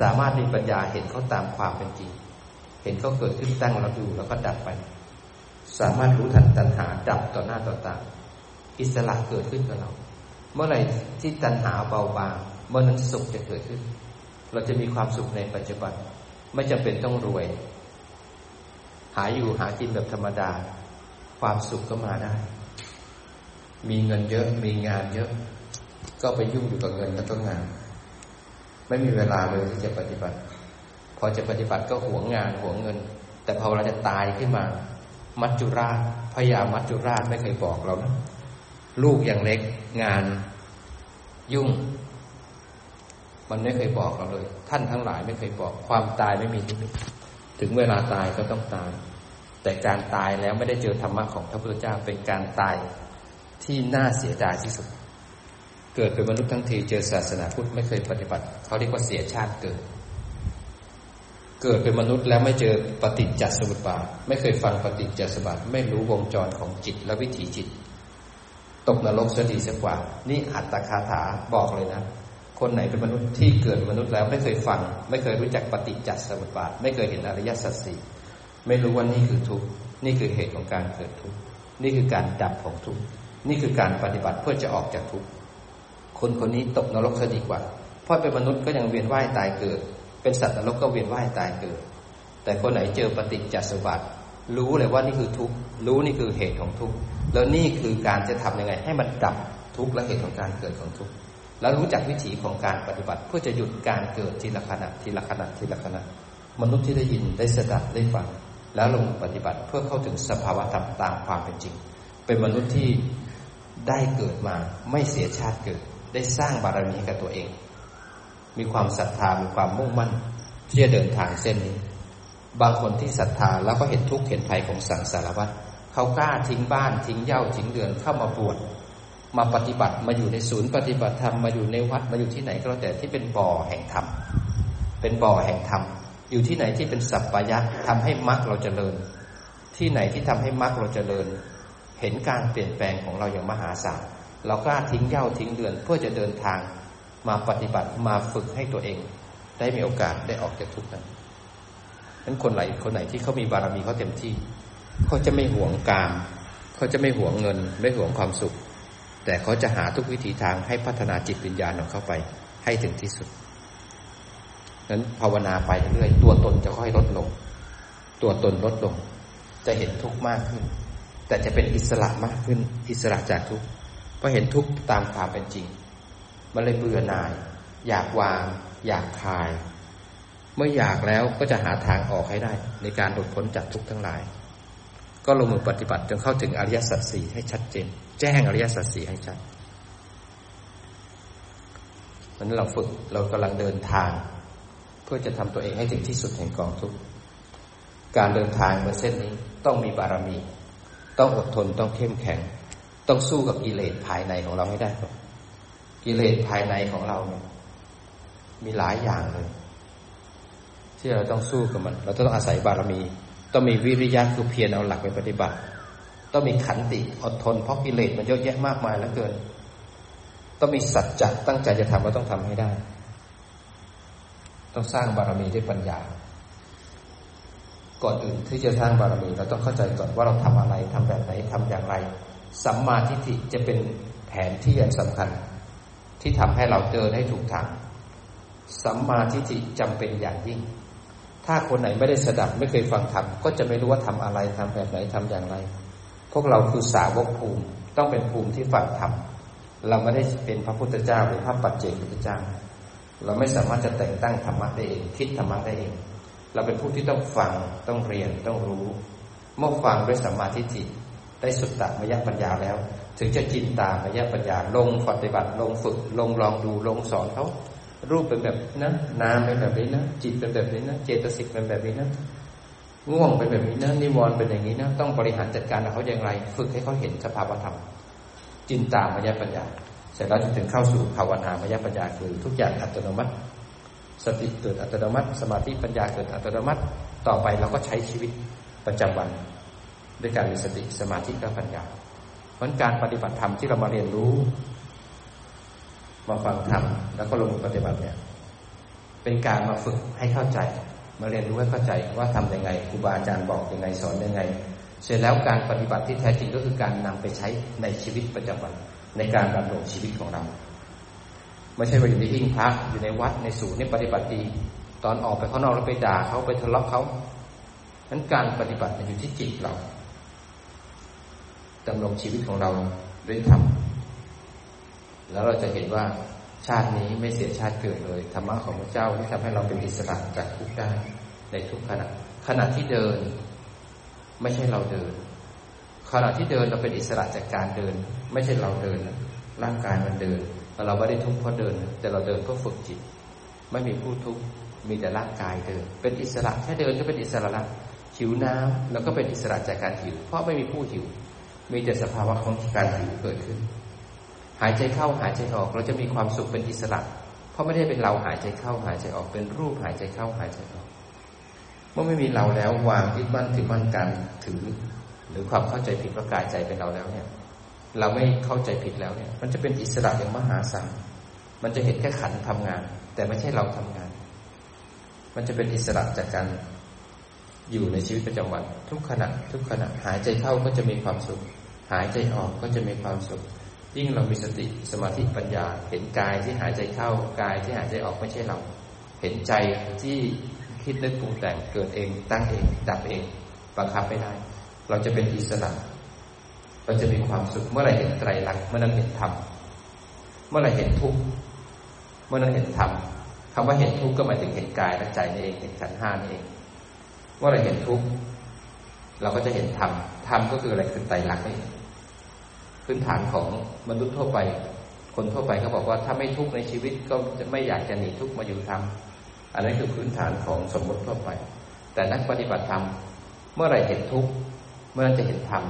A: สามารถมีปัญญาเห็นเขาตามความเป็นจริง เห็นเขาเกิดขึ้นตั้งแล้วอยู่แล้วก็ดับไป สามารถรู้ทันตัณหาดับต่อหน้าต่อตาอิสระเกิดขึ้นกับเรา เมื่อไหร่ที่ตัณหาเบาบางเมื่อนั้นสุขจะเกิดขึ้น เราจะมีความสุขในปัจจุบัน ไม่จำเป็นต้องรวย หาอยู่หากินแบบธรรมดา ความสุขก็มาได้ มีเงินเยอะมีงานเยอะ ก็ไปยุ่งอยู่กับเงินแล้วก็งาน ไม่มีเวลาเลยที่จะปฏิบัติ พอจะปฏิบัติก็หวงงานหวงเงิน แต่พอเราจะตายขึ้นมา มัจจุราชพยามัจจุราชไม่เคยบอกเรานะลูกอย่างเล็กงานยุ่ง มันไม่เคยบอกเราเลย ท่านทั้งหลายไม่เคยบอกความตายไม่มีที่มิถึงเวลาตายก็ต้องตาย แต่การตายแล้วไม่ได้เจอธรรมะของพระพุทธเจ้าเป็นการตายที่น่าเสียดายที่สุด เกิดเป็นมนุษย์ทั้งทีเจอศาสนาพุทธไม่เคยปฏิบัติเขาเรียกว่าเสียชาติเกิด เกิดเป็นมนุษย์แล้วไม่เจอปฏิจจสมุปบาทไม่เคยฟังปฏิจจสมุปบาทไม่รู้วงจรของจิตและวิถีจิต ตกนรกเสียดีเสียกว่า นี่อัตตคาถาบอกเลยนะ คนไหนเป็นมนุษย์ที่เกิดมนุษย์แล้วไม่เคยฟัง ไม่เคยรู้จักปฏิจจสมุปบาท ไม่เคยเห็นอริยสัจสี่ไม่รู้ว่านี่คือทุกข์นี่คือเหตุของการเกิดทุกข์นี่คือการดับของทุกข์นี่คือการปฏิบัติเพื่อจะออกจากทุกข์คนคนนี้ตกนรกซะดีกว่า เพราะเป็นมนุษย์ก็ยังเวียนว่ายตายเกิด เป็นสัตว์นรกก็เวียนว่ายตายเกิด แต่คนไหนเจอปฏิจจสมุปบาทรู้เลยว่านี่คือทุกข์รู้นี่คือเหตุของทุกข์แล้วนี่คือการจะทํำยังไง ให้มันดับทุกข์และเหตุของการเกิดของทุกข์ แล้วรู้จักวิถีของการปฏิบัติ เพื่อจะหยุดการเกิดทีละขณะทีละขณะทีละขณะมนุษย์ที่ได้ยินได้สดับได้ฟังแล้วลงปฏิบัติเพื่อเข้าถึงสภาวะธรรมตามความเป็นจริง เป็นมนุษย์ที่ได้เกิดมาไม่เสียชาติเกิด ได้สร้างบารมีกับตัวเอง มีความศรัทธามีความมุ่งมั่น ที่จะเดินทางเส้นนี้ บางคนที่ศรัทธาแล้วก็เห็นทุกข์เห็นภัยของสังสารวัฏเขากล้าทิ้งบ้านทิ้งเย่าทิ้งเดือนเข้ามาบวช มาปฏิบัติมาอยู่ในศูนย์ปฏิบัติธรรมมาอยู่ในวัดมาอยู่ที่ไหนก็แล้วแต่ที่เป็นบ่อแห่งธรรมเป็นบ่อแห่งธรรมอยู่ที่ไหนที่เป็นสัพพยะทำให้มรรคเราจเจริญ ที่ไหนที่ทำให้มรรคเราจเจริญ เห็นการเปลี่ยนแปลงของเราอย่างมหาศาลเรากล้าทิ้งเย่าทิ้งเดือนเพื่อจะเดินทางมาปฏิบัติมาฝึกให้ตัวเอง ได้มีโอกาสได้ออกจากทุกข์นั้นนั้นคนไหนคนไหนที่เขามีบารมีเขาเต็มที่ เขาจะไม่หวงกาม เขาจะไม่หวงเงิน ไม่หวงความสุข แต่เขาจะหาทุกวิถีทางให้พัฒนาจิตวิญญาณของเขาไป ให้ถึงที่สุดนั้นภาวนาไปเรื่อยตัวตนจะค่อยลดลง ตัวตนลดลง จะเห็นทุกข์มากขึ้น แต่จะเป็นอิสระมากขึ้น อิสระจากทุกข์เพราะเห็นทุกข์ตามความเป็นจริง มันเลยเบื่อหน่าย อยากวาง อยากคลาย เมื่ออยากแล้วก็จะหาทางออกให้ได้ ในการหลุดพ้นจากทุกข์ทั้งหลาย ก็ลงมือปฏิบัติจนเข้าถึงอริยสัจสี่ให้ชัดเจน แจ้งอริยสัจสี่ให้ชัดวันนี้เราฝึกเรากำลังเดินทาง เพื่อจะทำตัวเองให้ถึงที่สุดแห่งกองทุกข์การเดินทางบนเส้นนี้ต้องมีบารมี ต้องอดทนต้องเข้มแข็ง ต้องสู้กับกิเลสภายในของเราให้ได้ก่อนกิเลสภายในของเราเนี่ยมีหลายอย่างเลย ที่เราต้องสู้กับมัน เราต้องอาศัยบารมี ต้องมีวิริยะคือเพียรเอาหลักไปปฏิบัติ ต้องมีขันติอดทนเพราะกิเลสมันเยอะแยะมากมายเหลือเกิน ต้องมีสัจจะตั้งใจจะทำก็ต้องทำให้ได้ ต้องสร้างบารมีด้วยปัญญา ก่อนอื่นที่จะสร้างบารมีเราต้องเข้าใจก่อนว่าเราทำอะไรทำแบบไหนทำอย่างไรสัมมาทิฏฐิจะเป็นแผนที่อันสำคัญ ที่ทำให้เราเดินให้ถูกทางสัมมาทิฏฐิจำเป็นอย่างยิ่ง ถ้าคนไหนไม่ได้สดับไม่เคยฟังธรรมก็จะไม่รู้ว่าทำอะไรทำแบบไหนทำอย่างไร พวกเราคือสาวกภูมิต้องเป็นภูมิที่ฝังธรรมเราไม่ได้เป็นพระพุทธเจ้าหรือพระปัจเจกพุทธเจ้า เราไม่สามารถจะแต่งตั้งธรรมะได้เอง คิดธรรมะได้เอง เราเป็นผู้ที่ต้องฟังต้องเรียนต้องรู้ เมื่อฟังด้วยสัมมาทิฏฐิได้สุดตมยปัญญาแล้ว ถึงจะจินตามยปัญญาลงปฏิบัติลงฝึก ลงลองดูลงสอนเขารูปเป็นแบบนะนามเป็นแบบนี้นะจิตเป็นแบบนี้นะเจตสิกเป็นแบบนี้นะ ง่วงเป็นแบบนี้นะนิวรณ์เป็นอย่างนี้นะต้องบริหารจัดการเขาอย่างไร ฝึกให้เขาเห็นสภาวธรรมจินตามยปัญญาเสร็จแล้วถึงเข้าสู่ภาวนามยปัญญาคือทุกอย่างอัตโนมัติ สติเกิดอัตโนมัติ สมาธิปัญญาเกิดอัตโนมัติ ต่อไปเราก็ใช้ชีวิตประจำวัน ด้วยการมีสติสมาธิและปัญญา เพราะการปฏิบัติธรรมที่เรามาเรียนรู้ มาฟังธรรมแล้วก็ลงมือปฏิบัติเนี่ยเป็นการมาฝึกให้เข้าใจ มาเรียนรู้ให้เข้าใจว่าทํำยังไงครูบาอาจารย์บอกยังไงสอนยังไง เสร็จแล้วการปฏิบัติที่แท้จริงก็คือการนำไปใช้ในชีวิตประจำวันในการดำรงชีวิตของเราไม่ใช่ว่าอยู่ในหิ้งพระอยู่ในวัดในศูนย์นี่ปฏิบัติดีตอนออกไปข้างนอกแล้วไปด่าเขาไปทะเลาะเขานั้นการปฏิบัติอยู่ที่จิตเราดำรงชีวิตของเราด้วยธรรมแล้วเราจะเห็นว่า ชาตินี้ไม่เสียชาติเกิดเลยธรรมะของพระเจ้าที่ทำให้เราเป็นอิสระจากทุกได้ในทุกขณะขณะที่เดิน ไม่ใช่เราเดิน ขณะที่เดินเราเป็นอิสระจากการเดิน ไม่ใช่เราเดิน ร่างกายมันเดินเราไม่ได้ทุกข์เพราะเดิน แต่เราเดินก็ฝึกจิต ไม่มีผู้ทุกข์มีแต่ร่างกายเดิน เป็นอิสระแค่เดินก็เป็นอิสระละหิวน้ำแล้วก็เป็นอิสระจากการหิว เพราะไม่มีผู้หิว มีแต่สภาวะของการหิวเกิดขึ้นายใจเข้าหายใจออก เราจะมีความสุขเป็นอิสระ เพราะไม่ได้เป็นเราหายใจเข้าหายใจออกเป็นรูปหายใจเข้าหายใจออกเมื่อไม่มีเราแล้ววางยึดมั่นถือมั่นการถือ หรือความเข้าใจผิดว่ากายใจเป็นเราแล้วเนี่ย เราไม่เข้าใจผิดแล้วเนี่ย มันจะเป็นอิสระอย่างมหาศาลมันจะเห็นแค่ขันทำงาน แต่ไม่ใช่เราทำงาน มันจะเป็นอิสระจากการอยู่ในชีวิตประจำวัน ทุกขณะทุกขณะหายใจเข้าก็จะมีความสุข หายใจออกก็จะมีความสุข ยิ่งเรามีสติสมาธิปัญญา เห็นกายที่หายใจเข้ากายที่หายใจออกไม่ใช่เรา เห็นใจที่คิดนึกปรุงแต่งเกิดเอง ตั้งเองดับเองบังคับไม่ได้ เราจะเป็นอิสระ เราจะมีความสุขเมื่อไรเห็นไตรลักษณ์เมื่อนั้นเห็นธรรมเมื่อไรเห็นทุกข์เมื่อนั้นเห็นธรรมคำว่าเห็นทุกข์ก็หมายถึงเห็นกายและใจนี่เองเห็นขันห้านี่เอง เมื่อไรเห็นทุกข์เราก็จะเห็นธรรมธรรมก็คืออะไรคือไตรลักษณ์นี่ พื้นฐานของมนุษย์ทั่วไป คนทั่วไปเขาบอกว่าถ้าไม่ทุกข์ในชีวิตก็จะไม่อยากจะหนีทุกข์มาอยู่ทำอันนั้นคือพื้นฐานของสมมติทั่วไป แต่นักปฏิบัติธรรมเมื่อไรเห็นทุกข์เมื่อนั้นจะเห็นธรรม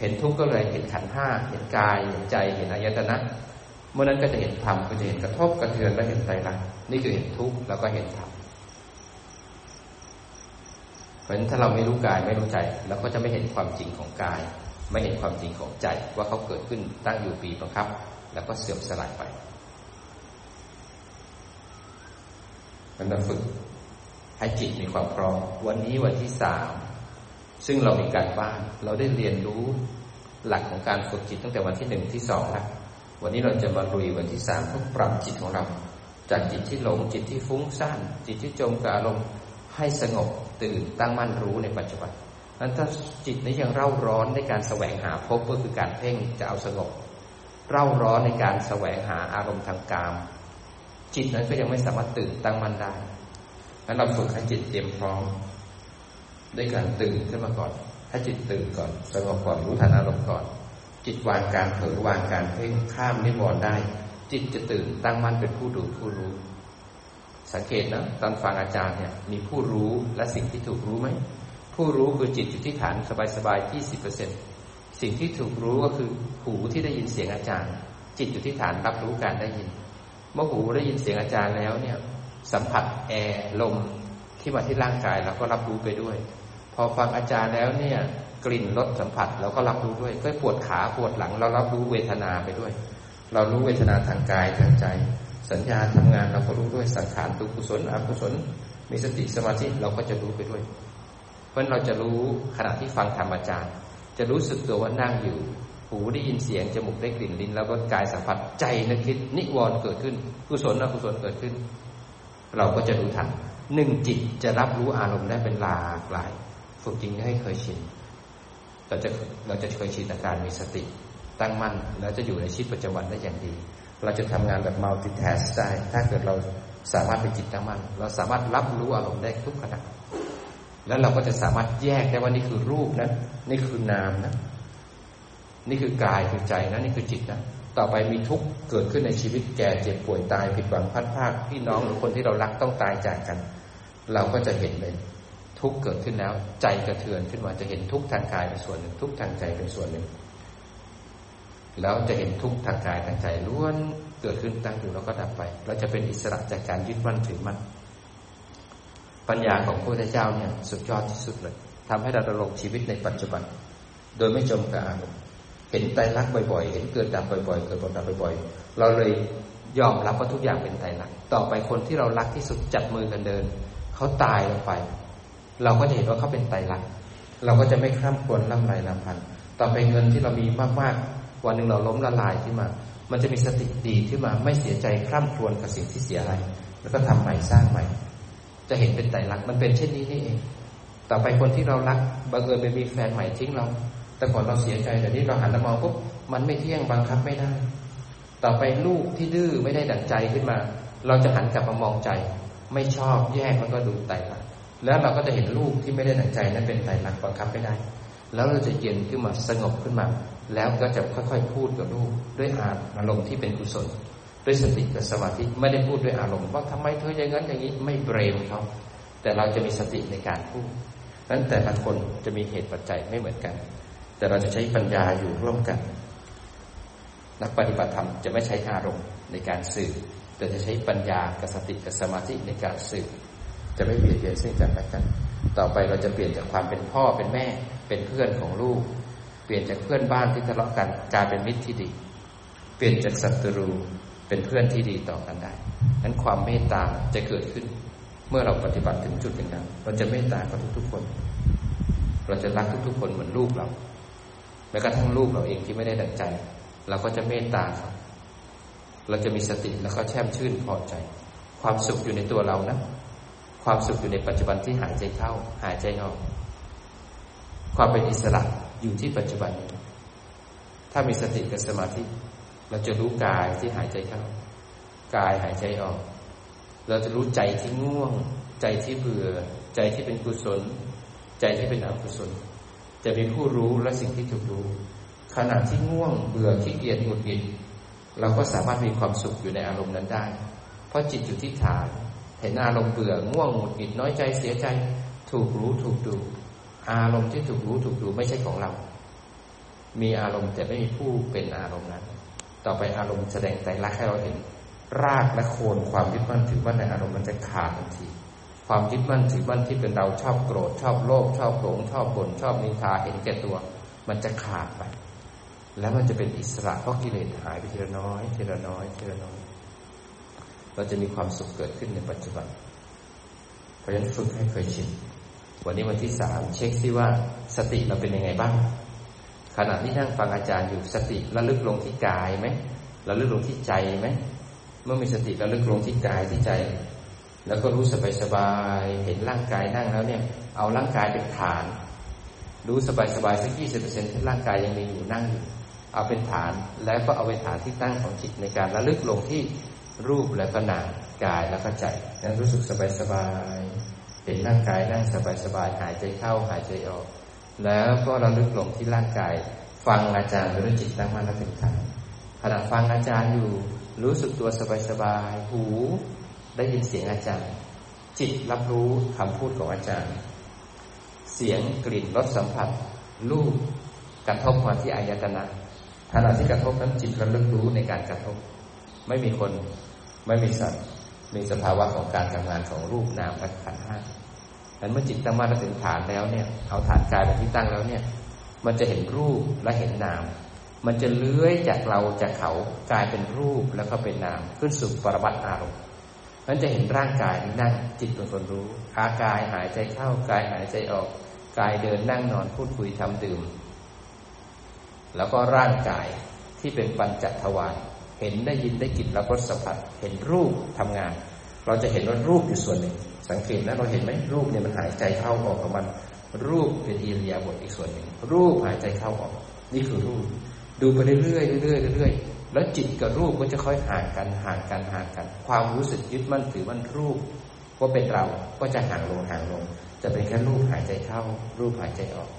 A: เห็นทุกข์ก็เลยเห็นขันห้าเห็นกายเห็นใจเห็นอายตนะ เมื่อนั้นก็จะเห็นธรรมก็จะเห็นกระทบกระเทือนและเห็นใจรักนี่คือเห็นทุกข์แล้วก็เห็นธรรมเพราะฉะนั้นถ้าเราไม่รู้กายไม่รู้ใจเราก็จะไม่เห็นความจริงของกาย ไม่เห็นความจริงของใจว่าเขาเกิดขึ้นตั้งอยู่ปีบังคับ แล้วก็เสื่อมสลายไปมันมาฝึกให้จิตมีความพร้อมวันนี้วันที่สามซึ่งเรามีการบ้าน เราได้เรียนรู้หลักของการฝึกจิตตั้งแต่วันที่หนึ่งที่สองแล้ววันนี้เราจะมาลุยวันที่สามเพื่อปรับจิตของเรา จากจิตที่หลงจิตที่ฟุ้งซ่านจิตที่จมกับอารมณ์ให้สงบตื่นตั้งมั่นรู้ในปัจจุบัน นั้นถ้าจิตนี้ยังเร่าร้อนในการแสวงหาพบก็คือการเพ่งจะเอาสงบ เร่าร้อนในการแสวงหาอารมณ์ทางกาม จิตนั้นก็ยังไม่สามารถตื่นตั้งมั่นได้งั้นเราฝึกให้จิตเตรียมพร้อมด้วยการตื่นขึ้นมาก่อนให้จิตตื่นก่อนสงบก่อนรู้ทันอารมณ์ก่อน จิตวางการเผลอวางการเพ่งข้ามนิวรณ์ได้ จิตจะตื่นตั้งมั่นเป็นผู้ดูผู้รู้ สังเกตนะตอนฟังอาจารย์เนี่ยมีผู้รู้และสิ่งที่ถูกรู้ไหม ผู้รู้คือจิตอยู่ที่ฐานสบายๆยี่สิบเปอร์เซ็นสิ่งที่ถูกรู้ก็คือหูที่ได้ยินเสียงอาจารย์ จิตอยู่ที่ฐานรับรู้การได้ยิน เมื่อหูได้ยินเสียงอาจารย์แล้วเนี่ย สัมผัสแอร์ลมที่มาที่ร่างกายเราก็รับรู้ไปด้วย พอฟังอาจารย์แล้วเนี่ย กลิ่นรสสัมผัสเราก็รับรู้ด้วยก็ปวดขาปวดหลัง เรารับรู้เวทนาไปด้วย เรารู้เวทนาทางกายทางใจ สัญญาทำงานเราก็รู้ด้วยสังขารตุกุศลอกุศลมีสติสมาธิเราก็จะรู้ไปด้วย เพราะเราจะรู้ขณะที่ฟังธรรมอาจารย์ จะรู้สึกตัวว่านั่งอยู่ หูได้ยินเสียง จมูกได้กลิ่นลิ้น แล้วก็กายสัมผัสใจนึกคิดนิวรณ์เกิดขึ้น กุศลอกุศลเกิดขึ้น เราก็จะรู้ทันหนึ่งจิตจะรับรู้อารมณ์ได้เป็นหลากหลาย ฝึกจริงให้เคยชินเราจะเราจะเคยชินอาการมีสติ ตั้งมั่นแล้วจะอยู่ในชีวิตประจำวันได้อย่างดี เราจะทำงานแบบ multitask ได้ถ้าเกิดเราสามารถเป็นจิตตั้งมั่นเราสามารถรับรู้อารมณ์ได้ทุกขณะ แล้วเราก็จะสามารถแยกได้ว่านี่คือรูปนะ นี่คือนามนะ นี่คือกายคือใจนะ นี่คือจิตนะ ต่อไปมีทุกข์เกิดขึ้นในชีวิตแก่เจ็บป่วยตายผิดหวังพัดพากพี่น้องหรือคนที่เรารักต้องตายจากกัน เราก็จะเห็นเลยทุกข์เกิดขึ้นแล้ว ใจกระเทือนขึ้นมาจะเห็นทุกข์ทางกายเป็นส่วนหนึ่ง ทุกข์ทางใจเป็นส่วนหนึ่ง แล้วจะเห็นทุกข์ทางกายทางใจล้วนเกิดขึ้นตั้งอยู่แล้วก็ดับไป เราจะเป็นอิสระจากการยึดมั่นถือมั่น ปัญญาของพระพุทธเจ้าเนี่ยสุดยอดที่สุดเลยทำให้เราดำรงชีวิตในปัจจุบัน โดยไม่จมกับอารมณ์เห็นไตรลักษณ์บ่อยๆ เห็นเกิดดับบ่อยๆ เกิดดับบ่อยๆ เราเลยยอมรับว่าทุกอย่างเป็นไตรลักษณ์ต่อไปคนที่เรารักที่สุดจับมือกันเดิน เขาตายลงไป เราก็จะเห็นว่าเขาเป็นไตรลักษณ์เราก็จะไม่ข้ามควรล่ำไรลำพันต่อไปเงินที่เรามีมากๆ วันหนึ่งเราล้มละลายขึ้นมา มันจะมีสติดีขึ้นมาไม่เสียใจคร่ำครวญกับสิ่งที่เสียอะไรแล้วก็ทำใหม่สร้างใหม่ จะเห็นเป็นไตรลักษณ์มันเป็นเช่นนี้นี่เอง ต่อไปคนที่เรารักบังเอิญไปมีแฟนใหม่ทิ้งเรา แต่ก่อนเราเสียใจแต่นี้เราหันมามองปุ๊บมันไม่เที่ยงบังคับไม่ได้ ต่อไปลูกที่ดื้อไม่ได้ดั่งใจขึ้นมา เราจะหันกลับมามองใจ ไม่ชอบแยกมันก็ดูไตรลักษณ์แล้วเราก็จะเห็นลูกที่ไม่ได้ดั่งใจนั้นเป็นไตรลักษณ์บังคับไม่ได้ แล้วเราจะเย็นขึ้นมาสงบขึ้นมา แล้วก็จะค่อยๆ พูดกับลูกด้วยอารมณ์ที่เป็นกุศล ด้วยสติกับสมาธิไม่ได้พูดด้วยอารมณ์ว่าทำไมเธออย่างนั้นอย่างนี้ไม่เบรมเขาแต่เราจะมีสติในการพูดนั้นแต่ละคนจะมีเหตุปัจจัยไม่เหมือนกัน แต่เราจะใช้ปัญญาอยู่ร่วมกัน นักปฏิบัติธรรมจะไม่ใช้อารมณ์ในการสื่อ แต่จะใช้ปัญญากับสติกับสมาธิในการสื่อ จะไม่เบียดเบียนซึ่งกันและกัน ต่อไปเราจะเปลี่ยนจากความเป็นพ่อเป็นแม่ เป็นเพื่อนของลูก เปลี่ยนจากเพื่อนบ้านที่ทะเลาะกันกลายเป็นมิตรที่ดี เปลี่ยนจากศัตรู เป็นเพื่อนที่ดีต่อกันได้นั้นความเมตตาจะเกิดขึ้น เมื่อเราปฏิบัติถึงจุดหนึ่งนั้น เราจะเมตตากับทุกๆคน เราจะรักทุกๆคนเหมือนลูกเราแม้กระทั่งลูกเราเองที่ไม่ได้ดังใจ เราก็จะเมตตาเขาเราจะมีสติแล้วก็แช่มชื่นพอใจ ความสุขอยู่ในตัวเรานะ ความสุขอยู่ในปัจจุบันที่หายใจเข้า หายใจออก ความเป็นอิสระอยู่ที่ปัจจุบันถ้ามีสติกับสมาธิ เราจะรู้กายที่หายใจเข้ากายหายใจออก เราจะรู้ใจที่ง่วง ใจที่เบื่อ ใจที่เป็นกุศล ใจที่เป็นอกุศล จะมีผู้รู้และสิ่งที่ถูกรู้ ขณะที่ง่วงเบื่อขี้เกียจหงุดหงิดเราก็สามารถมีความสุขอยู่ในอารมณ์นั้นได้ เพราะจิตอยู่ที่ฐาน เห็นอารมณ์เบื่อง่วงหงุดหงิดน้อยใจเสียใจ ถูกรู้ถูกดู อารมณ์ที่ถูกรู้ถูกดูไม่ใช่ของเรา มีอารมณ์แต่ไม่มีผู้เป็นอารมณ์นั้น ต่อไปอารมณ์แสดงใจรักให้เราเห็น รากและโคนความยึดมั่นถือมั่นในอารมณ์มันจะขาดทันที ความยึดมั่นถือมั่นที่เป็นเราชอบโกรธ ชอบโลภชอบหลงชอบบ่นชอบนินทาเห็นแก่ตัว มันจะขาดไป แล้วมันจะเป็นอิสระเพราะกิเลสหายไปทีละน้อยทีละน้อยทีละน้อย เราจะมีความสุขเกิดขึ้นในปัจจุบัน เพราะฉะนั้นฝึกให้เคยชินวันนี้วันที่สามเช็คซิว่าสติเราเป็นยังไงบ้าง ขณะที่นั่งฟังอาจารย์อยู่สติระลึกลงที่กายไหมระลึกลงที่ใจไหมเมื่อมีสติระลึกลงที่กายที่ใจ แล้วก็รู้สบายสบายเห็นร่างกายนั่งแล้วเนี่ย เอาร่างกายเป็นฐาน รู้สบายสบายสักยี่สิบเปอร์เซ็นต์ที่ร่างกายยังมีอยู่นั่งอยู่เอาเป็นฐานแล้วก็เอาเป็นฐานที่ตั้งของจิตในการระลึกลงที่รูปแล้วก็นามกายแล้วก็ใจนั้นรู้สึกสบายสบายเห็นร่างกายนั่งสบายสบายหายใจเข้าหายใจออก แล้วก็ระลึกหลงที่ร่างกาย ฟังอาจารย์ด้วยจิตตั้งมั่นและถึงขันขณะฟังอาจารย์อยู่รู้สึกตัวสบายๆ หูได้ยินเสียงอาจารย์ จิตรับรู้คำพูดของอาจารย์ เสียงกลิ่นรสสัมผัส รูปกระทบมาที่อายตนะขณะที่กระทบนั้นจิตระลึกรู้ในการกระทบ ไม่มีคนไม่มีสัตว์มีสภาวะของการทำงานของรูปนามและขันธ์ห้า นั้นเมื่อจิตตั้งมั่นถึงฐานแล้วเนี่ย เอาฐานกายเป็นที่ตั้งแล้วเนี่ย มันจะเห็นรูปและเห็นนาม มันจะเลื้อยจากเราจากเขากลายเป็นรูปแล้วก็เป็นนาม ขึ้นสู่ปรบัตอารมณ์นั้นจะเห็นร่างกายนี้นั่งจิตเป็นคนรู้อากายหายใจเข้ากายหายใจออกกายเดินนั่งนอนพูดคุยทำดื่ม แล้วก็ร่างกายที่เป็นปัญจทวารเห็นได้ยินได้กลิ่นรับรสสัมผัส เห็นรูปทำงาน เราจะเห็นว่ารูปอยู่ส่วนหนึ่ง สังเกตนะเราเห็นไหมรูปเนี่ยมันหายใจเข้าออกของมัน รูปเป็นอิริยาบถอีกส่วนหนึ่งรูปหายใจเข้าออก นี่คือรูป ดูไปเรื่อยๆเรื่อยๆเรื่อยๆแล้วจิตกับรูปก็จะค่อยห่างกันห่างกันห่างกัน ความรู้สึกยึดมั่นถือมั่นรูปว่าเป็นเราก็จะห่างลงห่างลง จะเป็นแค่รูปหายใจเข้า รูปหายใจออก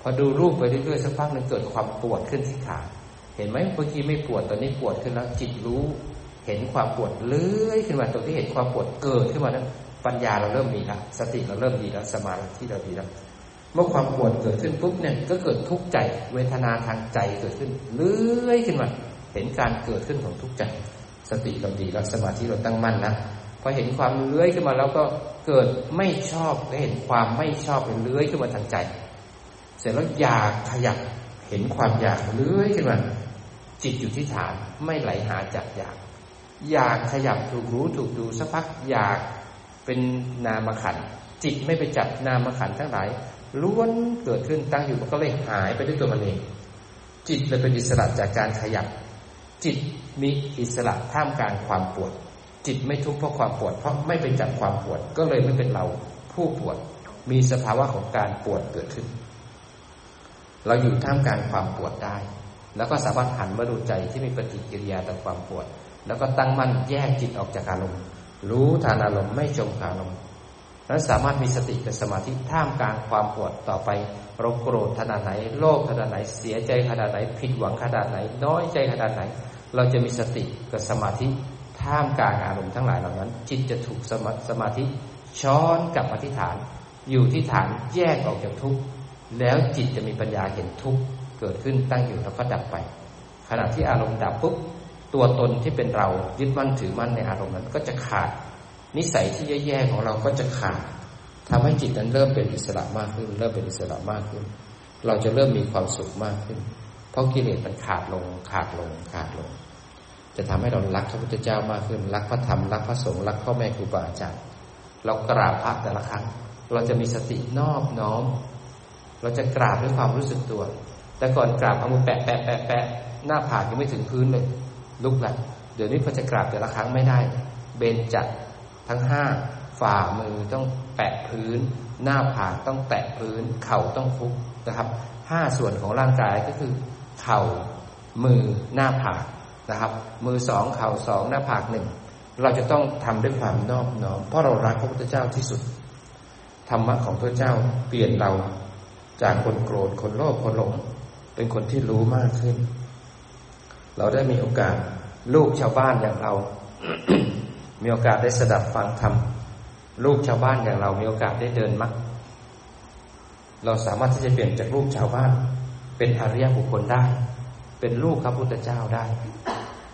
A: พอดูรูปไปเรื่อยๆสักพักหนึ่งเกิดความปวดขึ้นที่ขาเห็นไหมเมื่อกี้ไม่ปวดตอนนี้ปวดขึ้นแล้วจิตรู้ เห็นความปวดเลื้อยขึ้นมาตรงที่เห็นความปวดเกิดขึ้นมานั้น ปัญญาเราเริ่มมีแล้วสติเราเริ่มดีแล้วสมาธิเราดีแล้วเมื่อความปวดเกิดขึ้นปุ๊บเนี่ยก็เกิดทุกข์ใจเวทนาทางใจเกิดขึ้นเลื้อยขึ้นมาเห็นการเกิดขึ้นของทุกข์ใจ สติเราดีแล้วสมาธิเราตั้งมั่นนะพอเห็นความเลื้อยขึ้นมาแล้วก็เกิดไม่ชอบก็เห็นความไม่ชอบเป็นเลื้อยขึ้นมาทางใจ เสร็จแล้วอยากขยับเห็นความอยากเลื้อยขึ้นมา จิตอยู่ที่ฐานไม่ไหลหาจากอยาก อยากขยับถูกรู้ถูกดูสักพักอยาก เป็นนามขันจิตไม่ไปจับนามขันทั้งหลายล้วนเกิดขึ้นตั้งอยู่มันก็เลยหายไปด้วยตัวมันเองจิตเลยเป็นอิสระจากการขยับ จิตมีอิสระท่ามกลางความปวด จิตไม่ทุกข์เพราะความปวด เพราะไม่ไปจับความปวด ก็เลยไม่เป็นเราผู้ปวด มีสภาวะของการปวดเกิดขึ้น เราอยู่ท่ามกลางความปวดได้ แล้วก็สามารถหันมาดูใจที่มีปฏิกิริยาต่อความปวด แล้วก็ตั้งมั่นแยกจิตออกจากอารมณ์ รู้ทานอารมณ์ไม่จมอารมณ์แล้วสามารถมีสติกับสมาธิท่ามกลางความปวดต่อไปเราโกรธขนาดไหนโลภขนาดไหนเสียใจขนาดไหน ผิดหวังขนาดไหน น้อยใจขนาดไหน เราจะมีสติกับสมาธิท่ามกลางอารมณ์ทั้งหลายเหล่านั้น จิตจะถูกสมาสมาธิช้อนกลับมาที่ฐาน อยู่ที่ฐานแยกออกจากทุกข์แล้วจิตจะมีปัญญาเห็นทุกข์เกิดขึ้นตั้งอยู่แล้วก็ดับไป ขณะที่อารมณ์ดับปุ๊บ ตัวตนที่เป็นเรายึดมั่นถือมั่นในอารมณ์นั้นก็จะขาด นิสัยที่แย่ๆของเราก็จะขาดทำให้จิตนั้นเริ่มเป็นอิสระมากขึ้น เริ่มเป็นอิสระมากขึ้น เราจะเริ่มมีความสุขมากขึ้น เพราะกิเลสมันขาดลง ขาดลง ขาดลง จะทำให้เรารักพระพุทธเจ้ามากขึ้น รักพระธรรม รักพระสงฆ์ รักพ่อแม่ครูบาอาจารย์ เรากราบพระแต่ละครั้ง เราจะมีสตินอบน้อม เราจะกราบด้วยความรู้สึกตัว แต่ก่อนกราบเอามือแปะแปะแปะแปะหน้าผากยังไม่ถึงพื้นเลย ลุกละเดี๋ยวนี้พอจะกราบแต่ละครั้งไม่ได้ เบนจัดทั้งห้าฝ่ามือต้องแปะพื้น หน้าผากต้องแตะพื้น เข่าต้องฟุกนะครับห้าส่วนของร่างกายก็คือ เข่ามือหน้าผากนะครับ มือสองเข่าสองหน้าผากหนึ่งเราจะต้องทำด้วยความนอบน้อมเพราะเรารักพระพุทธเจ้าที่สุดธรรมะของพระเจ้าเปลี่ยนเราจากคนโกรธคนโลภคนหลง เป็นคนที่รู้มากขึ้น เราได้มีโอกาสลูกชาวบ้านอย่างเรา มีโอกาสได้สดับฟังธรรมลูกชาวบ้านอย่างเรา มีโอกาสได้เดินมักเราสามารถที่จะเปลี่ยนจากลูกชาวบ้าน เป็นอริยบุคคลได้ เป็นลูกพระพุทธเจ้าได้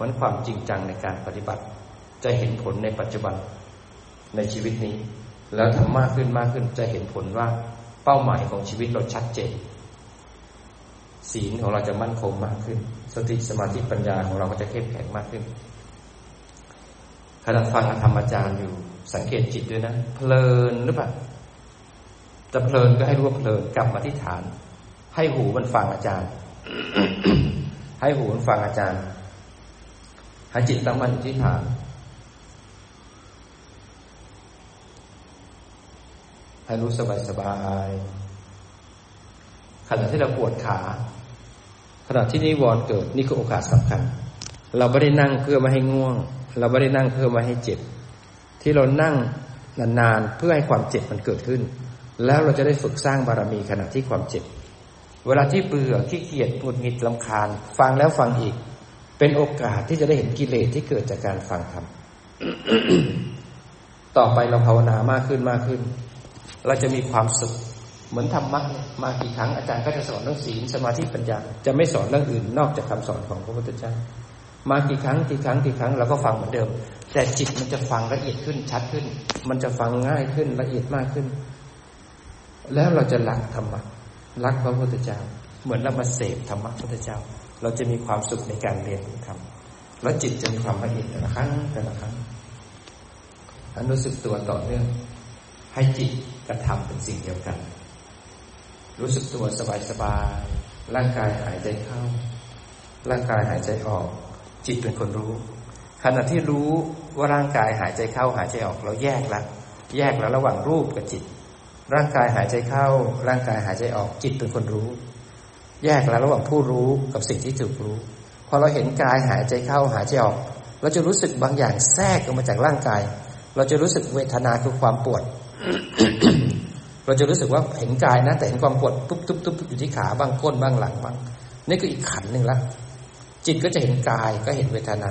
A: วันความจริงจังในการปฏิบัติ จะเห็นผลในปัจจุบันในชีวิตนี้ แล้วทำมากขึ้นมากขึ้นจะเห็นผลว่าเป้าหมายของชีวิตเราชัดเจนศีลของเราจะมั่นคงมากขึ้น สติสมาธิปัญญาของเราก็จะเข้มแข็งมากขึ้นขณะฟังธรรมอาจารย์อยู่สังเกตจิตด้วยนะ เพลินหรือเปล่าจะเพลินก็ให้รู้ว่าเพลินกลับมาที่ฐาน ให้หูมันฟังอาจารย์ ให้หูมันฟังอาจารย์ให้จิตตั้งมั่นอยู่ที่ฐานให้รู้สบายสบายขณะที่เราปวดขา ขณะที่นิวรณ์เกิดนี่คือโอกาสสำคัญ เราไม่ได้นั่งเพื่อไม่ให้ง่วง เราไม่ได้นั่งเพื่อมาให้เจ็บ ที่เรานั่งนานๆเพื่อให้ความเจ็บมันเกิดขึ้น แล้วเราจะได้ฝึกสร้างบารมีขณะที่ความเจ็บ เวลาที่เบื่อขี้เกียจปวดหงิดลำคาญ ฟังแล้วฟังอีก เป็นโอกาสที่จะได้เห็นกิเลสที่เกิดจากการฟังธรรมต่อไปเราภาวนามากขึ้นมากขึ้น เราจะมีความสุข เหมือนธรรมะมากี่ครั้งอาจารย์ก็จะสอนเรื่องศีลสมาธิปัญญาจะไม่สอนเรื่องอื่นนอกจากคำสอนของพระพุทธเจ้ามากี่ครั้งกี่ครั้งกี่ครั้งเราก็ฟังเหมือนเดิม แต่จิตมันจะฟังละเอียดขึ้นชัดขึ้น มันจะฟังง่ายขึ้นละเอียดมากขึ้น แล้วเราจะรักธรรมะรักพระพุทธเจ้า เหมือนเรามาเสพธรรมะพระพุทธเจ้า เราจะมีความสุขในการเรียนธรรมแล้วจิตจะมีความละเอียดแต่ละครั้งแต่ละครั้งอันรู้สึกตัวต่อเนื่องให้จิตกระทำเป็นสิ่งเดียวกัน รู้สึกตัวสบายๆร่างกายหายใจเข้า ร่างกายหายใจออก จิตเป็นคนรู้ ขณะที่รู้ว่าร่างกายหายใจเข้าหายใจออกเราแยกแล้วแยกแล้วระหว่างรูปกับจิต ร่างกายหายใจเข้า ร่างกายหายใจออก จิตเป็นคนรู้ แยกแล้วระหว่างผู้รู้กับสิ่งที่ถูกรู้ พอเราเห็นกายหายใจเข้าหายใจออก เราจะรู้สึกบางอย่างแทรกออกมาจากร่างกาย เราจะรู้สึกเวทนาคือความปวด
B: เราจะรู้สึกว่าเห็นกายนะ แต่เห็นความปวดตุ๊บตุ๊บตุ๊บอยู่ที่ขาบ้างก้นบ้างหลังบ้างนี่ก็อีกขันหนึ่งละจิตก็จะเห็นกายก็เห็นเวทนา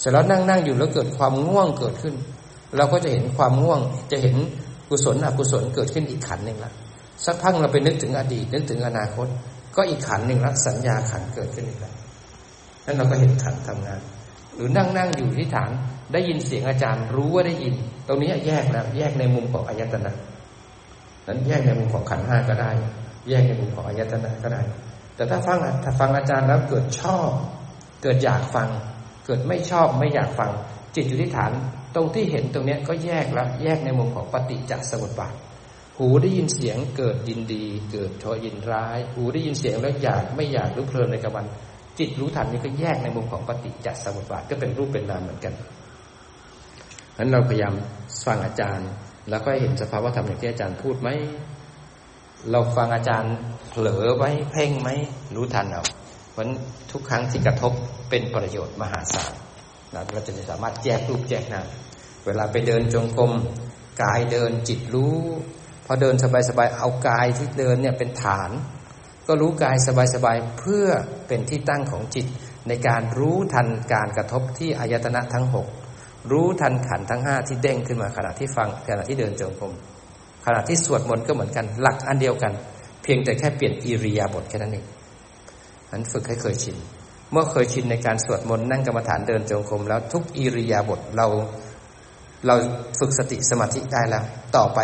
B: เสร็จแล้วนั่งนั่งอยู่แล้วเกิดความง่วงเกิดขึ้น เราก็จะเห็นความง่วงจะเห็นกุศลอกุศลเกิดขึ้นอีกขันหนึ่งละสักพักเราไปนึกถึงอดีตนึกถึงอนาคต ก็อีกขันหนึ่งละสัญญาขันเกิดขึ้นอีกแล้วนั่นเราก็เห็นขันทำงาน หรือนั่งนั่งอยู่ที่ฐานได้ยินเสียงอาจารย์รู้ว่าได้ยิน ตรงนี้แยกแล้วแยกในมุมของอายตนะ นั้นแยกในมุมของขันห้าก็ได้ แยกในมุมของอายตนะก็ได้ แต่ถ้าฟังถ้าฟังอาจารย์แล้วเกิดชอบ เกิดอยากฟัง เกิดไม่ชอบไม่อยากฟัง จิตอยู่ที่ฐาน ตรงที่เห็นตรงนี้ก็แยกแล้วแยกในมุมของปฏิจจสมุปบาทหูได้ยินเสียงเกิดยินดี เกิดทอยินร้าย หูได้ยินเสียงแล้วอยากไม่อยากรู้เพลินในกับมัน จิตรู้ทันนี้ก็แยกในมุมของปฏิจจสมุปบาทก็เป็นรูปเป็นนามเหมือนกันนั้นเราพยายามฟังอาจารย์ แล้วก็เห็นสภาวะธรรมอย่างที่อาจารย์พูดไหม เราฟังอาจารย์เผลอไว้เพ่งไหมรู้ทันเอาเพราะทุกครั้งที่กระทบเป็นประโยชน์มหาศาลนะเราจะสามารถแยกรูปแยกนามเวลาไปเดินจงกรมกายเดินจิตรู้ พอเดินสบายๆเอากายที่เดินเนี่ยเป็นฐาน ก็รู้กายสบายๆเพื่อเป็นที่ตั้งของจิตในการรู้ทันการกระทบที่อายตนะทั้งหก รู้ทันขันทั้งห้าที่เด้งขึ้นมาขณะที่ฟังขณะที่เดินจงกรมขณะที่สวดมนต์ก็เหมือนกัน หลักอันเดียวกัน เพียงแต่แค่เปลี่ยนอิริยาบถแค่นั้นเองนั้นฝึกให้เคยชิน เมื่อเคยชินในการสวดมนต์นั่งกรรมฐานเดินจงกรมแล้วทุกอิริยาบถเรา เราฝึกสติสมาธิได้แล้ว ต่อไป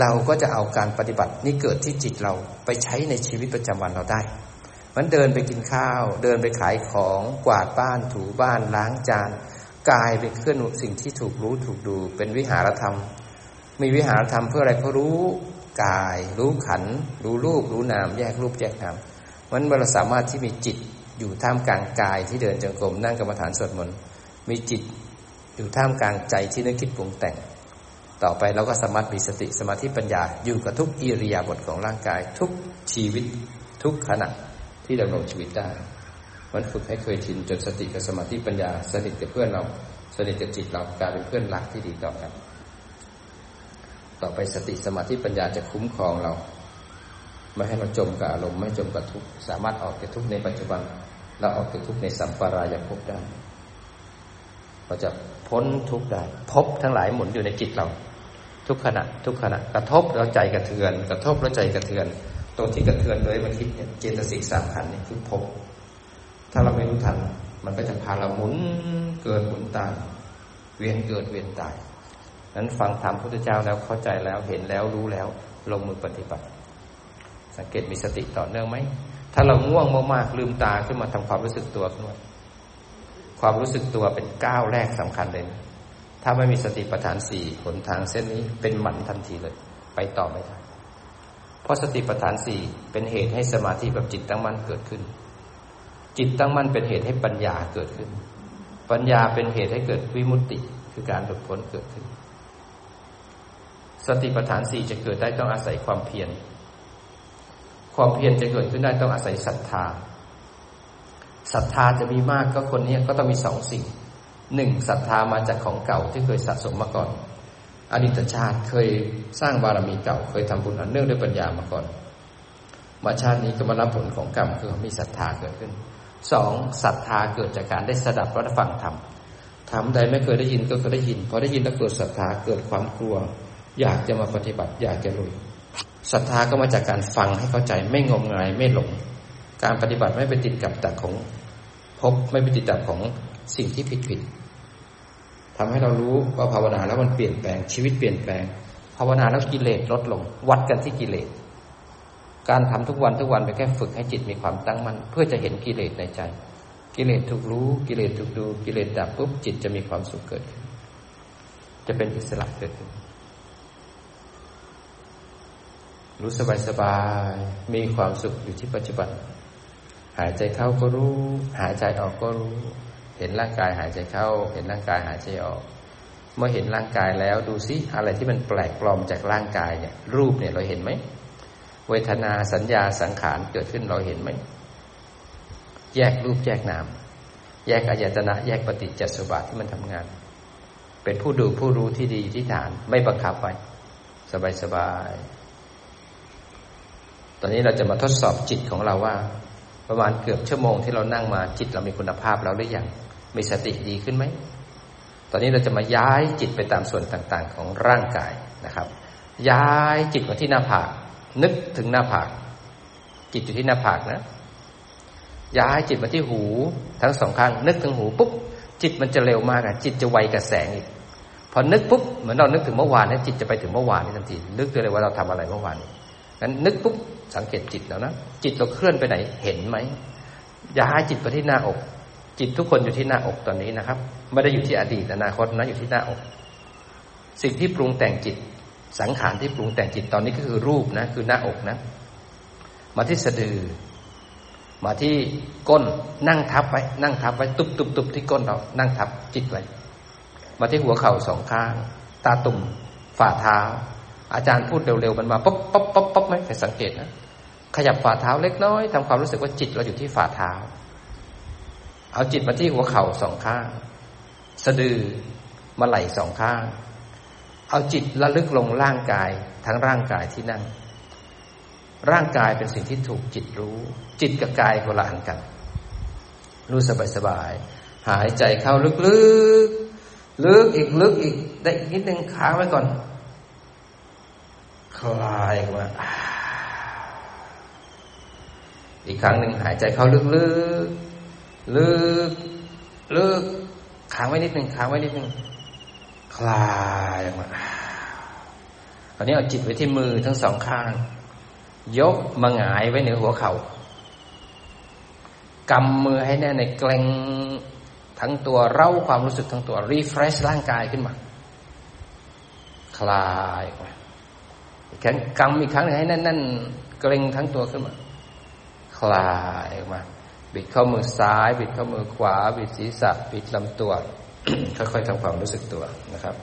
B: เราก็จะเอาการปฏิบัตินี้เกิดที่จิตเราไปใช้ในชีวิตประจำวันเราได้มันเดินไปกินข้าว เดินไปขายของกวาดบ้านถูบ้านล้างจาน กายเป็นเคลื่อนสิ่งที่ถูกรู้ถูกดู เป็นวิหารธรรม มีวิหารธรรมเพื่ออะไรเพราะรู้กาย รู้ขัน รู้รูป รู้นาม แยกรูปแยกนามมันเราสามารถที่มีจิตอยู่ท่ามกลางกายที่เดินจงกรมนั่งกรรมฐานสวดมนต์มีจิตอยู่ท่ามกลางใจที่นึกคิดปรุงแต่ง ต่อไปเราก็สามารถมีสติสมาธิปัญญา อยู่กับทุกอิริยาบถของร่างกาย ทุกชีวิต ทุกขณะที่ดำรงชีวิตได้ มันฝึกให้เคยชินจนสติกับสมาธิปัญญา สนิทกับเพื่อนเรา สนิทกับจิตเรากลายเป็นเพื่อนรักที่ดีต่อกันต่อไปสติสมาธิปัญญาจะคุ้มครองเรา ไม่ให้เราจมกับอารมณ์ไม่จมกับทุกข์สามารถออกจากทุกข์ในปัจจุบันเราออกจากทุกข์ในสัมปรายภพได้เราจะพ้นทุกข์ได้พบทั้งหลายหมุนอยู่ในจิตเรา ทุกขณะ ทุกขณะ กระทบแล้วใจกระเทือน กระทบแล้วใจกระเทือน ตรงที่กระเทือนโดยมันคิดเนี่ยเจตสิกสามขันนี่คือพบ ถ้าเราไม่รู้ทัน มันก็จะพาเราหมุนเกิดหมุนตายเวียนเกิดเวียนตายนั้นฟังธรรมพุทธเจ้าแล้วเข้าใจแล้วเห็นแล้วรู้แล้ว ลงมือปฏิบัติ สังเกตมีสติต่อเนื่องไหมถ้าเราง่วงมากๆลืมตาขึ้นมาทำความรู้สึกตัวขึ้นมาความรู้สึกตัวเป็นก้าวแรกสำคัญเลยถ้าไม่มีสติปัฏฐานสี่หนทางเส้นนี้เป็นหมันทันทีเลย ไปต่อไม่ได้เพราะสติปัฏฐานสี่เป็นเหตุให้สมาธิแบบจิตตั้งมั่นเกิดขึ้น จิตตั้งมั่นเป็นเหตุให้ปัญญาเกิดขึ้น ปัญญาเป็นเหตุให้เกิดวิมุตติ คือการหลุดพ้นเกิดขึ้น สติปัฏฐานสี่จะเกิดได้ต้องอาศัยความเพียร ความเพียรจะเกิดขึ้นได้ต้องอาศัยศรัทธา ศรัทธาจะมีมากก็คนนี้ก็ต้องมีสองสิ่ง หนึ่งศรัทธามาจากของเก่าที่เคยสะสมมาก่อน อดีตชาติเคยสร้างบารมีเก่า เคยทำบุญอันเนื่องด้วยปัญญามาก่อน มาชาตินี้ก็มารับผลของกรรมคือมีศรัทธาเกิดขึ้น สองศรัทธาเกิดจากการได้สดับรับฟังธรรมธรรมใดไม่เคยได้ยินก็เคยได้ยินพอได้ยินแล้วเกิดศรัทธาเกิดความกลัว อยากจะมาปฏิบัติ อยากจะลุยศรัทธาก็มาจากการฟังให้เข้าใจไม่งมงายไม่หลง การปฏิบัติไม่ไปติดกับตักของพบไม่ไปติดตักของสิ่งที่ผิดผิดทำให้เรารู้ว่าภาวนาแล้วมันเปลี่ยนแปลงชีวิตเปลี่ยนแปลง ภาวนาแล้วกิเลสลดลง วัดกันที่กิเลส การทำทุกวันทุกวันไปแค่ฝึกให้จิตมีความตั้งมั่นเพื่อจะเห็นกิเลสในใจ กิเลสถูกรู้ กิเลสถูกดู กิเลสดับปุ๊บจิตจะมีความสุขเกิดขึ้นจะเป็นอิสระเกิดขึ้นรู้สบายสบายมีความสุขอยู่ที่ปัจจุบัน หายใจเข้าก็รู้ หายใจออกก็รู้ เห็นร่างกายหายใจเข้า เห็นร่างกายหายใจออก เมื่อเห็นร่างกายแล้วดูซิอะไรที่มันแปลกปลอมจากร่างกายเนี่ยรูปเนี่ยเราเห็นไหม เวทนาสัญญาสังขารเกิดขึ้นเราเห็นไหม แยกรูปแยกนาม แยกอายตนะ แยกปฏิจจสุบาทที่มันทำงาน เป็นผู้ดูผู้รู้ที่ดีที่ฐานไม่บังคับไปสบายสบายตอนนี้เราจะมาทดสอบจิตของเราว่า ประมาณเกือบชั่วโมงที่เรานั่งมาจิตเรามีคุณภาพแล้วหรือยังมีสติดีขึ้นไหม ตอนนี้เราจะมาย้ายจิตไปตามส่วนต่างๆ ของร่างกายนะครับ ย้ายจิตมาที่หน้าผาก นึกถึงหน้าผาก จิตอยู่ที่หน้าผากนะ ย้ายจิตมาที่หู ทั้งสองข้าง นึกถึงหูปุ๊บจิตมันจะเร็วมากอะจิตจะไวกับแสงอีก พอนึกปุ๊บเหมือนเรานึกถึงเมื่อวานนะจิตจะไปถึงเมื่อวานนี่ทันทีนึกเลยว่าเราทำอะไรเมื่อวานนั้นนึกปุ๊บสังเกตจิตแล้วนะจิตเราเคลื่อนไปไหนเห็นไหมย้ายจิตไปที่หน้าอก จิตทุกคนอยู่ที่หน้าอกตอนนี้นะครับไม่ได้อยู่ที่อดีตอนาคตนะอยู่ที่หน้าอก สิ่งที่ปรุงแต่งจิต สังขารที่ปรุงแต่งจิตตอนนี้ก็คือรูปนะ คือหน้าอกนะ มาที่สะดือ มาที่ก้นนั่งทับไว้นั่งทับไว้ตุบตุบตุบที่ก้นเรา นั่งทับจิตไว้ มาที่หัวเข่าสองข้าง ตาตุ่มฝ่าเท้า อาจารย์พูดเร็วๆมันมาป๊อปป๊อปป๊อปป๊อปไหมใครสังเกตนะขยับฝ่าเท้าเล็กน้อยทำความรู้สึกว่าจิตเราอยู่ที่ฝ่าเท้า เอาจิตมาที่หัวเข่าสองข้าง สะดือมาไหล่สองข้าง เอาจิตระลึกลงร่างกายทั้งร่างกายที่นั่ง ร่างกายเป็นสิ่งที่ถูกจิตรู้ จิตกับกายคนละอันกัน รู้สบายสบายหายใจเข้าลึกลึกลึกอีกลึกอีกได้อีกนิดนึงค้างไว้ก่อน คลายออกมาอีกครั้งหนึ่งหายใจเข้าลึกลึกลึกลึกค้างไว้นิดหนึ่งค้างไว้นิดหนึ่ง คลายออกมาตอนนี้เอาจิตไว้ที่มือทั้งสองข้าง ยกมาหงายไว้เหนือหัวเขา่ากำมือให้แน่ในเกรงทั้งตัวเร่าความรู้สึกทั้งตัวรีเฟรชร่างกายขึ้นมา คลายออกมาแขนกำอีกครั้งหนึ่งให้แน่นๆเกรงทั้งตัวขึ้นมา คลายออกมา บิดเข้ามือซ้าย บิดเข้ามือขวา บิดศีรษะ บิดลำตัว ค่อยๆทำความรู้สึกตัวนะครับ